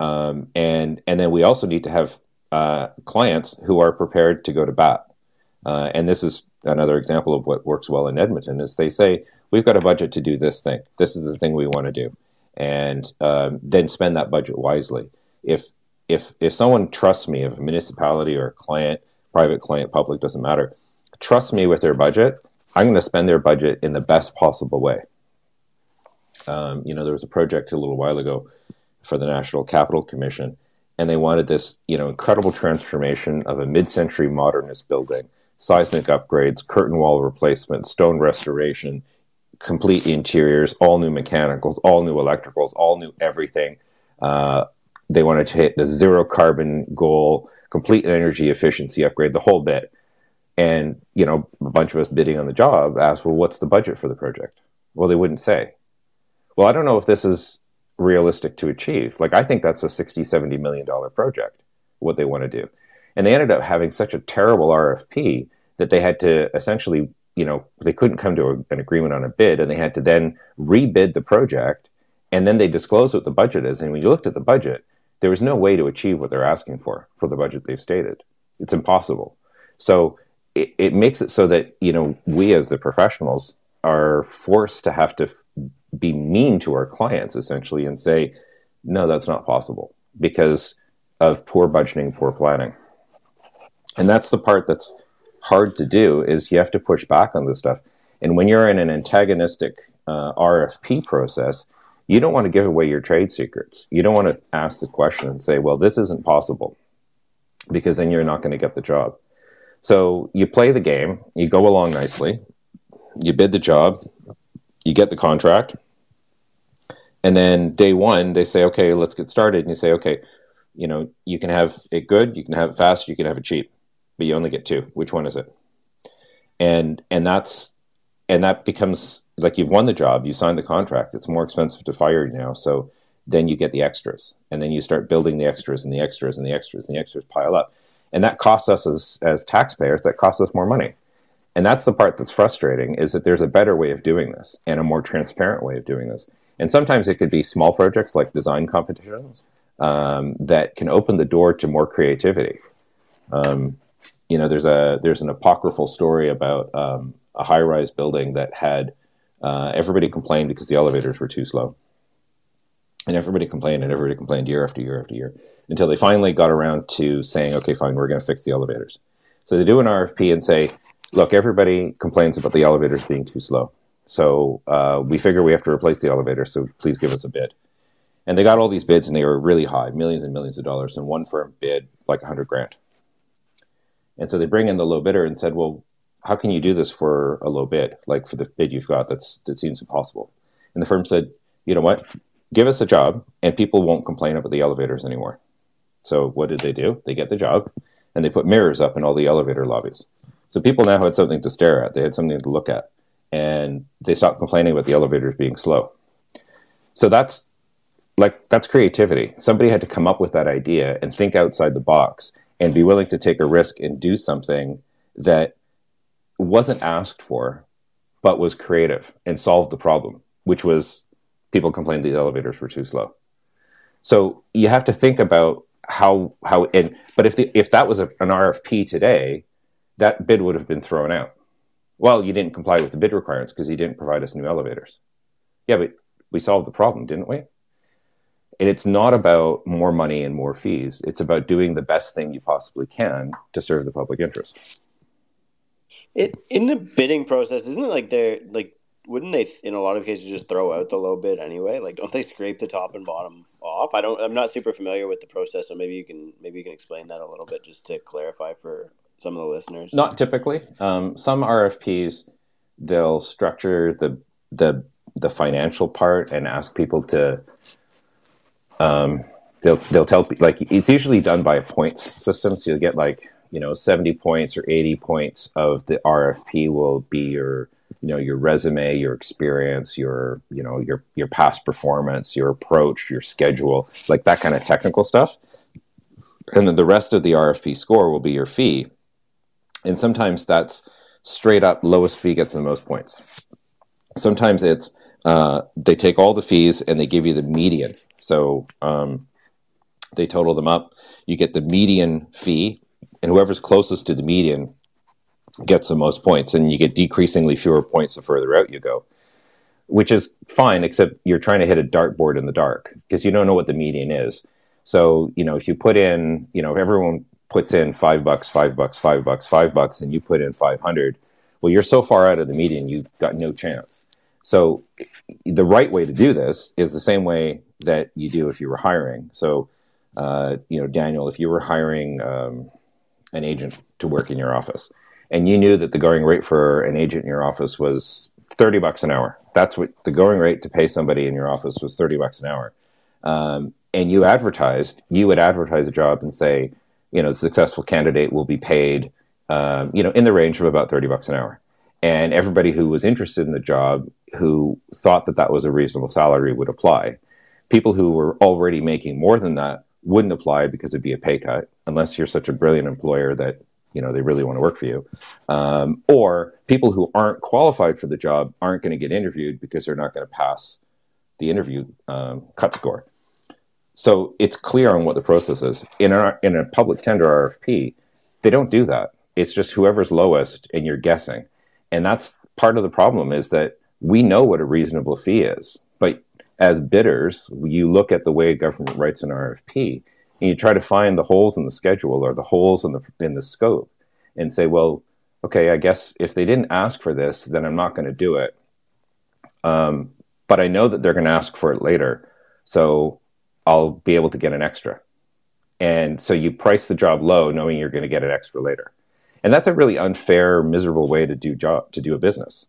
um, and and then we also need to have uh, clients who are prepared to go to bat. Uh, and this is another example of what works well in Edmonton is they say we've got a budget to do this thing. This is the thing we want to do, and um, then spend that budget wisely. If if if someone trusts me, if a municipality or a client, private client, public doesn't matter, trust me with their budget, I'm going to spend their budget in the best possible way. Um, you know, there was a project a little while ago for the National Capital Commission, and they wanted this, you know, incredible transformation of a mid-century modernist building, seismic upgrades, curtain wall replacement, stone restoration, complete interiors, all new mechanicals, all new electricals, all new everything. Uh, they wanted to hit the zero carbon goal, complete energy efficiency upgrade, the whole bit. And you know, a bunch of us bidding on the job asked, "Well, what's the budget for the project?" Well, they wouldn't say. Well, I don't know if this is realistic to achieve. Like, I think that's a 60, 70 million dollar project, what they want to do. And they ended up having such a terrible RFP that they had to essentially, you know, they couldn't come to a, an agreement on a bid and they had to then rebid the project. And then they disclosed what the budget is. And when you looked at the budget, there was no way to achieve what they're asking for for the budget they've stated. It's impossible. So it, it makes it so that, you know, we as the professionals are forced to have to be mean to our clients essentially and say, no, that's not possible because of poor budgeting, poor planning. And that's the part that's hard to do is you have to push back on this stuff. And when you're in an antagonistic uh, RFP process, you don't want to give away your trade secrets. You don't want to ask the question and say, well, this isn't possible because then you're not going to get the job. So you play the game, you go along nicely, you bid the job, you get the contract, and then day one they say, okay, let's get started. And you say, okay, you know, you can have it good, you can have it fast, you can have it cheap, but you only get two. Which one is it? And and that's and that becomes like you've won the job, you signed the contract. It's more expensive to fire you now, so then you get the extras, and then you start building the extras and the extras and the extras and the extras pile up, and that costs us as as taxpayers. That costs us more money and that's the part that's frustrating is that there's a better way of doing this and a more transparent way of doing this. And sometimes it could be small projects like design competitions um, that can open the door to more creativity. Um, you know there's a there's an apocryphal story about um, a high-rise building that had uh, everybody complained because the elevators were too slow. And everybody complained and everybody complained year after year after year until they finally got around to saying okay fine we're going to fix the elevators. So they do an rfp and say look, everybody complains about the elevators being too slow. So uh, we figure we have to replace the elevator. So please give us a bid. And they got all these bids, and they were really high, millions and millions of dollars. And one firm bid like a hundred grand. And so they bring in the low bidder and said, "Well, how can you do this for a low bid? Like for the bid you've got, that's that seems impossible." And the firm said, "You know what? Give us a job, and people won't complain about the elevators anymore." So what did they do? They get the job, and they put mirrors up in all the elevator lobbies. So people now had something to stare at. They had something to look at, and they stopped complaining about the elevators being slow. So that's like that's creativity. Somebody had to come up with that idea and think outside the box and be willing to take a risk and do something that wasn't asked for, but was creative and solved the problem, which was people complained the elevators were too slow. So you have to think about how how and but if the if that was a, an RFP today, that bid would have been thrown out. Well, you didn't comply with the bid requirements because you didn't provide us new elevators. Yeah, but we solved the problem, didn't we? And it's not about more money and more fees. It's about doing the best thing you possibly can to serve the public interest. It in the bidding process, isn't it like they're like wouldn't they in a lot of cases just throw out the low bid anyway? Like don't they scrape the top and bottom off? I don't I'm not super familiar with the process, so maybe you can maybe you can explain that a little bit just to clarify for some of the listeners? Not typically. Um, some RFPs they'll structure the the the financial part and ask people to. Um, they'll they'll tell like it's usually done by a points system, so you'll get like you know 70 points or 80 points of the RFP will be your you know your resume your experience your you know your your past performance your approach your schedule like that kind of technical stuff and then the rest of the RFP score will be your fee and sometimes that's straight up lowest fee gets the most points. Sometimes it's uh, they take all the fees and they give you the median. So um, they total them up. You get the median fee, and whoever's closest to the median gets the most points, and you get decreasingly fewer points the further out you go, which is fine, except you're trying to hit a dartboard in the dark because you don't know what the median is. So, you know, if you put in, you know, everyone puts in five bucks, five bucks, five bucks, five bucks, and you put in 500, well, you're so far out of the median, you've got no chance. So the right way to do this is the same way that you do if you were hiring. So uh, you know, Daniel, if you were hiring um, an agent to work in your office, and you knew that the going rate for an agent in your office was thirty bucks an hour, that's what the going rate to pay somebody in your office was thirty bucks an hour. Um, and you advertised, you would advertise a job and say, you know, the successful candidate will be paid, um, you know, in the range of about 30 bucks an hour. And everybody who was interested in the job, who thought that that was a reasonable salary, would apply. People who were already making more than that wouldn't apply because it'd be a pay cut, unless you're such a brilliant employer that you know they really want to work for you. Um, or people who aren't qualified for the job aren't going to get interviewed because they're not going to pass the interview um, cut score. So it's clear on what the process is. In a, in a public tender RFP, they don't do that. It's just whoever's lowest and you're guessing. And that's part of the problem is that we know what a reasonable fee is. But as bidders, you look at the way government writes an RFP and you try to find the holes in the schedule or the holes in the, in the scope and say, well, okay, I guess if they didn't ask for this, then I'm not going to do it. Um, but I know that they're going to ask for it later. So I'll be able to get an extra. And so you price the job low, knowing you're going to get an extra later. And that's a really unfair, miserable way to do job to do a business.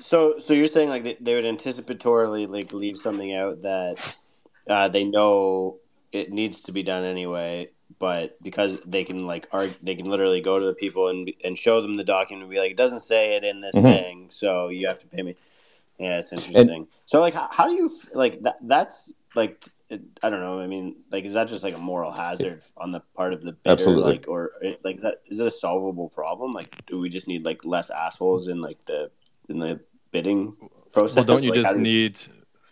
So, so you're saying like they, they would anticipatorily like leave something out that uh, they know it needs to be done anyway, but because they can like argue, they can literally go to the people and and show them the document and be like, it doesn't say it in this mm-hmm. thing, so you have to pay me. Yeah, it's interesting. And, so, like, how, how do you like that? That's like, I don't know. I mean, like, is that just like a moral hazard on the part of the bidder? Absolutely. Like, or like, is that is it a solvable problem? Like, do we just need like less assholes in like the in the bidding process? Well, don't you like, just do need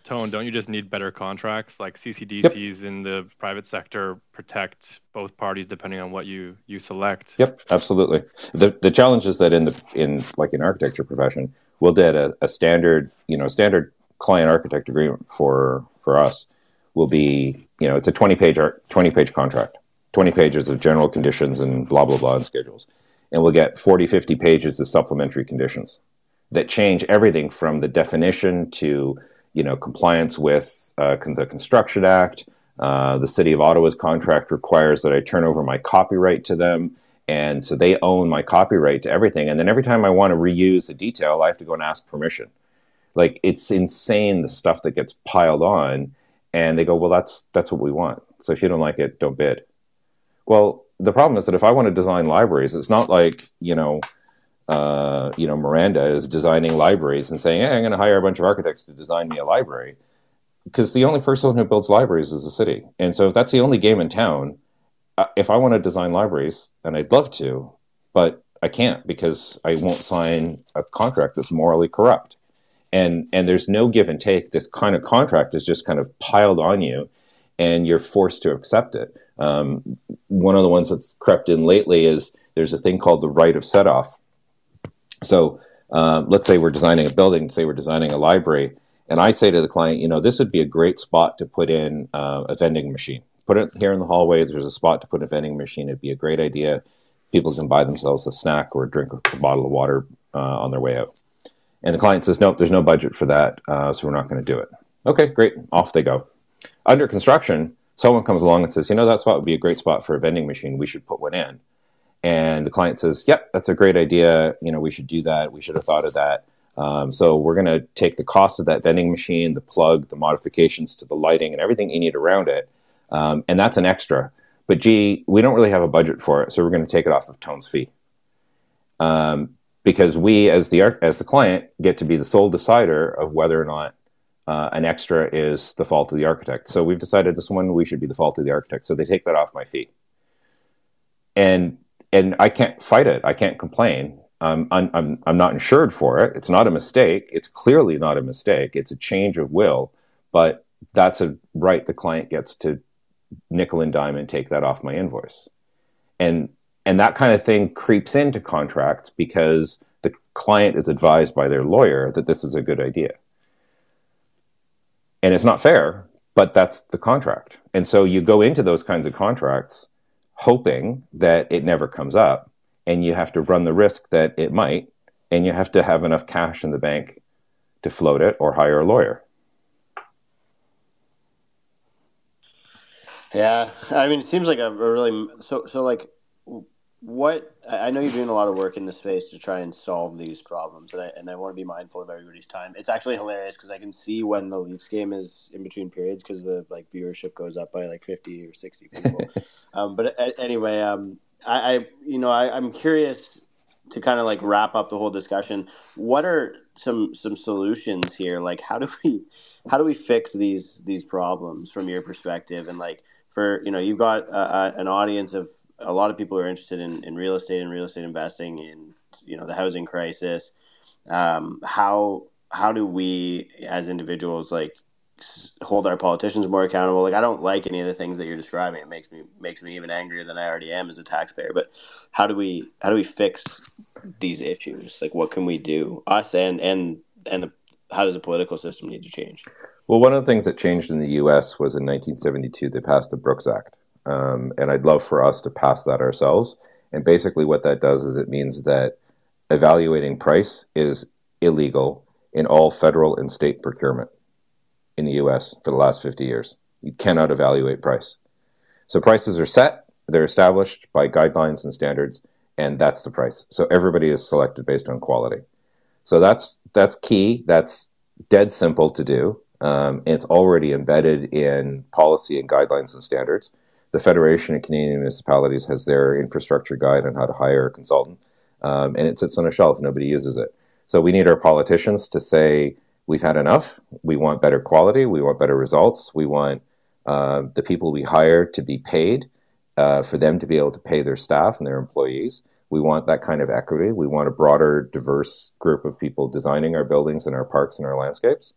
Toon? Don't you just need better contracts? Like CCDCs yep. in the private sector protect both parties depending on what you you select. Yep, absolutely. The the challenge is that in the in like in architecture profession we'll get a, a standard, you know, standard client architect agreement for for us will be, you know, it's a 20 page 20 page contract, 20 pages of general conditions and blah blah blah and schedules. And we'll get 40, 50 pages of supplementary conditions that change everything from the definition to, you know, compliance with uh, the Construction Act. Uh, the City of Ottawa's contract requires that I turn over my copyright to them and so they own my copyright to everything. And then every time I want to reuse a detail, I have to go and ask permission. Like it's insane the stuff that gets piled on. And they go, well, that's that's what we want. So if you don't like it, don't bid. Well, the problem is that if I want to design libraries, it's not like you know, uh, you know, Miranda is designing libraries and saying, hey, I'm going to hire a bunch of architects to design me a library, because the only person who builds libraries is the city. And so if that's the only game in town, if I want to design libraries, and I'd love to, but I can't because I won't sign a contract that's morally corrupt. And and there's no give and take. This kind of contract is just kind of piled on you, and you're forced to accept it. Um, one of the ones that's crept in lately is there's a thing called the right of set off. So um, let's say we're designing a building, say we're designing a library, and I say to the client, you know, this would be a great spot to put in uh, a vending machine put it here in the hallway. There's a spot to put a vending machine. It'd be a great idea. People can buy themselves a snack or drink a bottle of water uh, on their way out. And the client says, nope, there's no budget for that, uh, so we're not going to do it. Okay, great. Off they go. Under construction, someone comes along and says, you know, that spot would be a great spot for a vending machine. We should put one in. And the client says, yep, that's a great idea. You know, we should do that. We should have thought of that. Um, so we're going to take the cost of that vending machine, the plug, the modifications to the lighting, and everything you need around it, um, and that's an extra. But gee, we don't really have a budget for it, so we're going to take it off of Toon's fee. Um, because we, as the as the client, get to be the sole decider of whether or not uh, an extra is the fault of the architect. So we've decided this one we should be the fault of the architect. So they take that off my fee, and and I can't fight it. I can't complain. I'm, I'm I'm not insured for it. It's not a mistake. It's clearly not a mistake. It's a change of will, but that's a right the client gets to nickel and dime and take that off my invoice. And and that kind of thing creeps into contracts because the client is advised by their lawyer that this is a good idea. And it's not fair, but that's the contract. And so you go into those kinds of contracts hoping that it never comes up and you have to run the risk that it might and you have to have enough cash in the bank to float it or hire a lawyer. Yeah, I mean, it seems like a, really so so like what I know you're doing a lot of work in the space to try and solve these problems, and I and I want to be mindful of everybody's time. It's actually hilarious because I can see when the Leafs game is in between periods because the like viewership goes up by like fifty or sixty people. um, but anyway, um, I, I you know I, I'm curious to kind of like wrap up the whole discussion, what are some some solutions here? Like, how do we how do we fix these these problems from your perspective? And like for you know, you've got an audience of a lot of people are interested in, in real estate and real estate investing in you know the housing crisis. Um, how how do we as individuals like hold our politicians more accountable. Like I don't like any of the things that you're describing. It makes me makes me even angrier than I already am as a taxpayer. But how do we how do we fix these issues? Like what can we do? Us and and and the, how does the political system need to change? Well, one of the things that changed in the U.S. was in 1972 they passed the Brooks Act, um, and I'd love for us to pass that ourselves. And basically, what that does is it means that evaluating price is illegal in all federal and state procurement in the US for the last 50 years. You cannot evaluate price. So prices are set, they're established by guidelines and standards, and that's the price. So everybody is selected based on quality. So that's that's key. That's dead simple to do. Um, it's already embedded in policy and guidelines and standards. The Federation of Canadian Municipalities has their infrastructure guide on how to hire a consultant, um, and it sits on a shelf. Nobody uses it. So we need our politicians to say, we've had enough. We want better quality. We want better results. We want uh, the people we hire to be paid uh, for them to be able to pay their staff and their employees. We want that kind of equity. We want a broader, diverse group of people designing our buildings and our parks and our landscapes.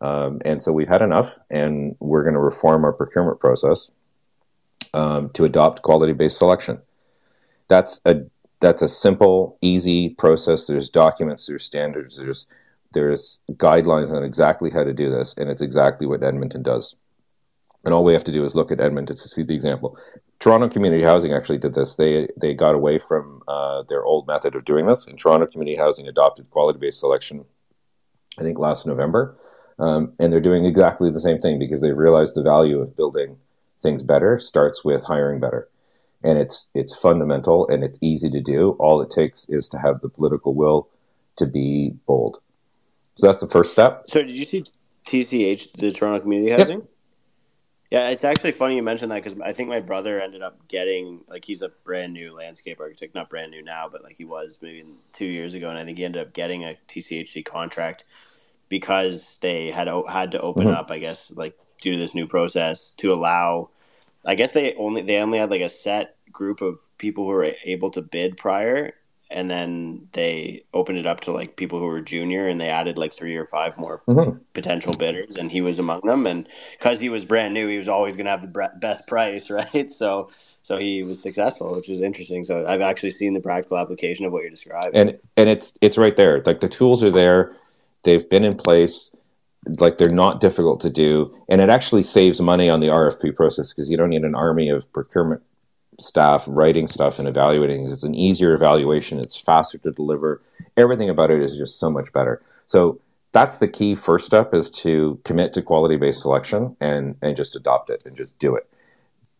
Um, and so we've had enough, and we're going to reform our procurement process um, to adopt quality-based selection. That's a that's a simple, easy process. There's documents, there's standards, there's there's guidelines on exactly how to do this, and it's exactly what Edmonton does. And all we have to do is look at Edmonton to see the example. Toronto Community Housing actually did this. They they got away from uh, their old method of doing this, and Toronto Community Housing adopted quality-based selection. I think last November, um, and they're doing exactly the same thing because they've realized the value of building things better starts with hiring better, and it's it's fundamental and it's easy to do. All it takes is to have the political will to be bold. So that's the first step. So did you see TCH, the Toronto Community Housing? Yep. Yeah, it's actually funny you mentioned that because I think my brother ended up getting like he's a brand new landscape architect, not brand new now, but like he was maybe two years ago, and I think he ended up getting a TCHC contract because they had had to open mm-hmm. up, I guess, like due to this new process to allow. I guess they only they only had like a set group of people who were able to bid prior, and then they opened it up to like people who were junior and they added like three or five more mm-hmm. potential bidders and he was among them. And because he was brand new he was always going to have the best price right? So so he was successful which was interesting. So i've actually seen the practical application of what you're describing. And and it's it's right there. Like the tools are there. They've been in place like they're not difficult to do and it actually saves money on the rfp process because you don't need an army of procurement staff writing stuff and evaluating. It's an easier evaluation. It's faster to deliver. Everything about it is just so much better. So that's the key first step is to commit to quality based selection and and just adopt it and just do it.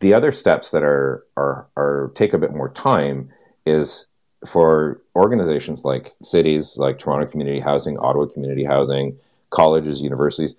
The other steps that are are are take a bit more time is for organizations like cities like Toronto Community Housing, Ottawa Community Housing, colleges, universities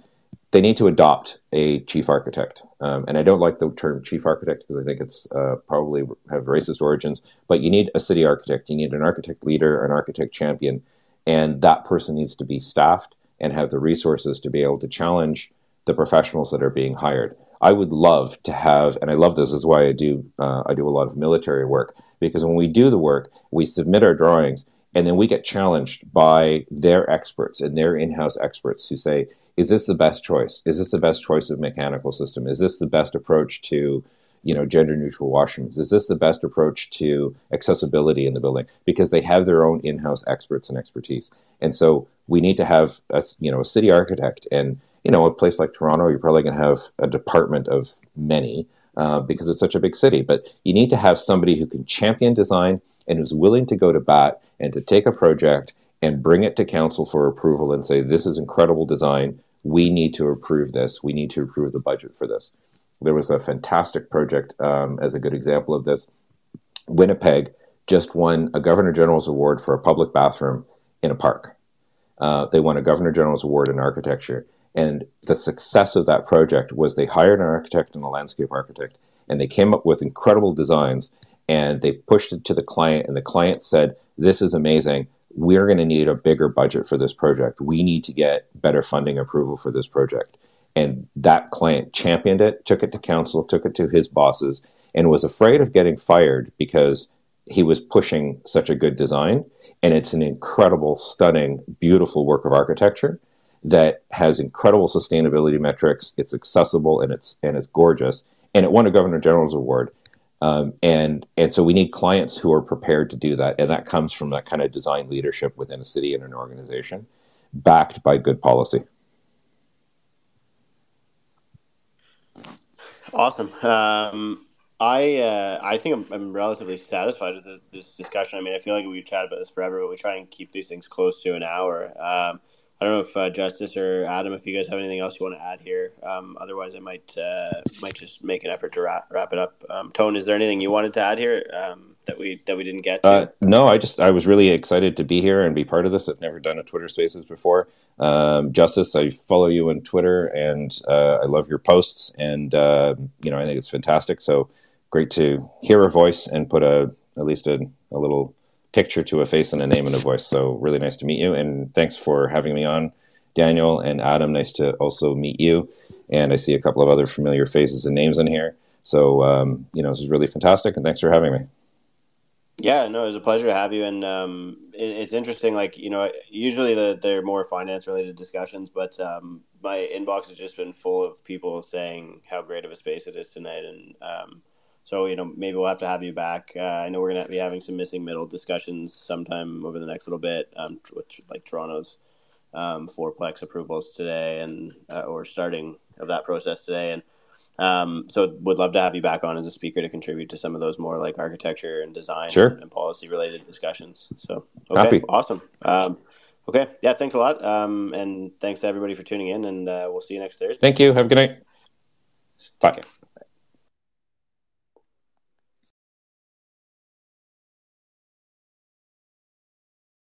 they need to adopt a chief architect. Um, and I don't like the term chief architect because I think it's uh, probably have racist origins. But you need a city architect. You need an architect leader, an architect champion, and that person needs to be staffed and have the resources to be able to challenge the professionals that are being hired. I would love to have, and I love this. is why I do. Uh, I do a lot of military work because when we do the work, we submit our drawings, and then we get challenged by their experts and their in-house experts who say, is this the best choice? Is this the best choice of mechanical system? Is this the best approach to you know gender neutral washrooms? Is this the best approach to accessibility in the building? Because they have their own in-house experts and expertise, and so we need to have a you know a city architect and you know a place like Toronto, you're probably going to have a department of many uh, because it's such a big city. But you need to have somebody who can champion design and who's willing to go to bat and to take a project and bring it to council for approval and say, this is incredible design. We need to approve this. We need to approve the budget for this. there was a fantastic project um, as a good example of this. Winnipeg just won a Governor General's Award for a public bathroom in a park. Uh, they won a Governor General's Award in architecture. And the success of that project was they hired an architect and a landscape architect, and they came up with incredible designs and they pushed it to the client, and the client said, This is amazing. We're going to need a bigger budget for this project. We need to get better funding approval for this project. And that client championed it, took it to council, took it to his bosses, and was afraid of getting fired because he was pushing such a good design. And it's an incredible, stunning, beautiful work of architecture that has incredible sustainability metrics. It's accessible and it's and it's gorgeous. And it won a Governor General's Award. Um, and and so we need clients who are prepared to do that, and that comes from that kind of design leadership within a city and an organization, backed by good policy. Awesome. Um, I uh, I think I'm, I'm relatively satisfied with this, this, discussion. I mean, I feel like we chat about this forever, but we try and keep these things close to an hour. Um, I don't know if uh, Justice or Adam, if you guys have anything else you want to add here. Um, otherwise, I might uh, might just make an effort to wrap, wrap it up. Um, Toon, is there anything you wanted to add here um, that we that we didn't get? Uh, no, I just I was really excited to be here and be part of this. I've never done a Twitter Spaces before. Um, Justice, I follow you on Twitter and uh, I love your posts, and uh, you know I think it's fantastic. So great to hear a voice and put a at least a, a little picture to a face and a name and a voice. So really nice to meet you, and thanks for having me on, Daniel and Adam. Nice to also meet you, and I see a couple of other familiar faces and names in here. So um, you know, this is really fantastic, and thanks for having me. Yeah, no, it was a pleasure to have you, and um, it, it's interesting. Like you know, usually the, they're more finance related discussions, but um, my inbox has just been full of people saying how great of a space it is tonight, and um, so you know, maybe we'll have to have you back. Uh, I know we're gonna be having some missing middle discussions sometime over the next little bit, um, with like Toronto's um, fourplex approvals today, and uh, or starting of that process today, and um, so would love to have you back on as a speaker to contribute to some of those more like architecture and design sure. and, and policy related discussions. So okay, Happy. awesome. Um, okay, yeah, thanks a lot, um, and thanks to everybody for tuning in, and uh, we'll see you next Thursday. Thank you. Have a good night. Bye. Okay.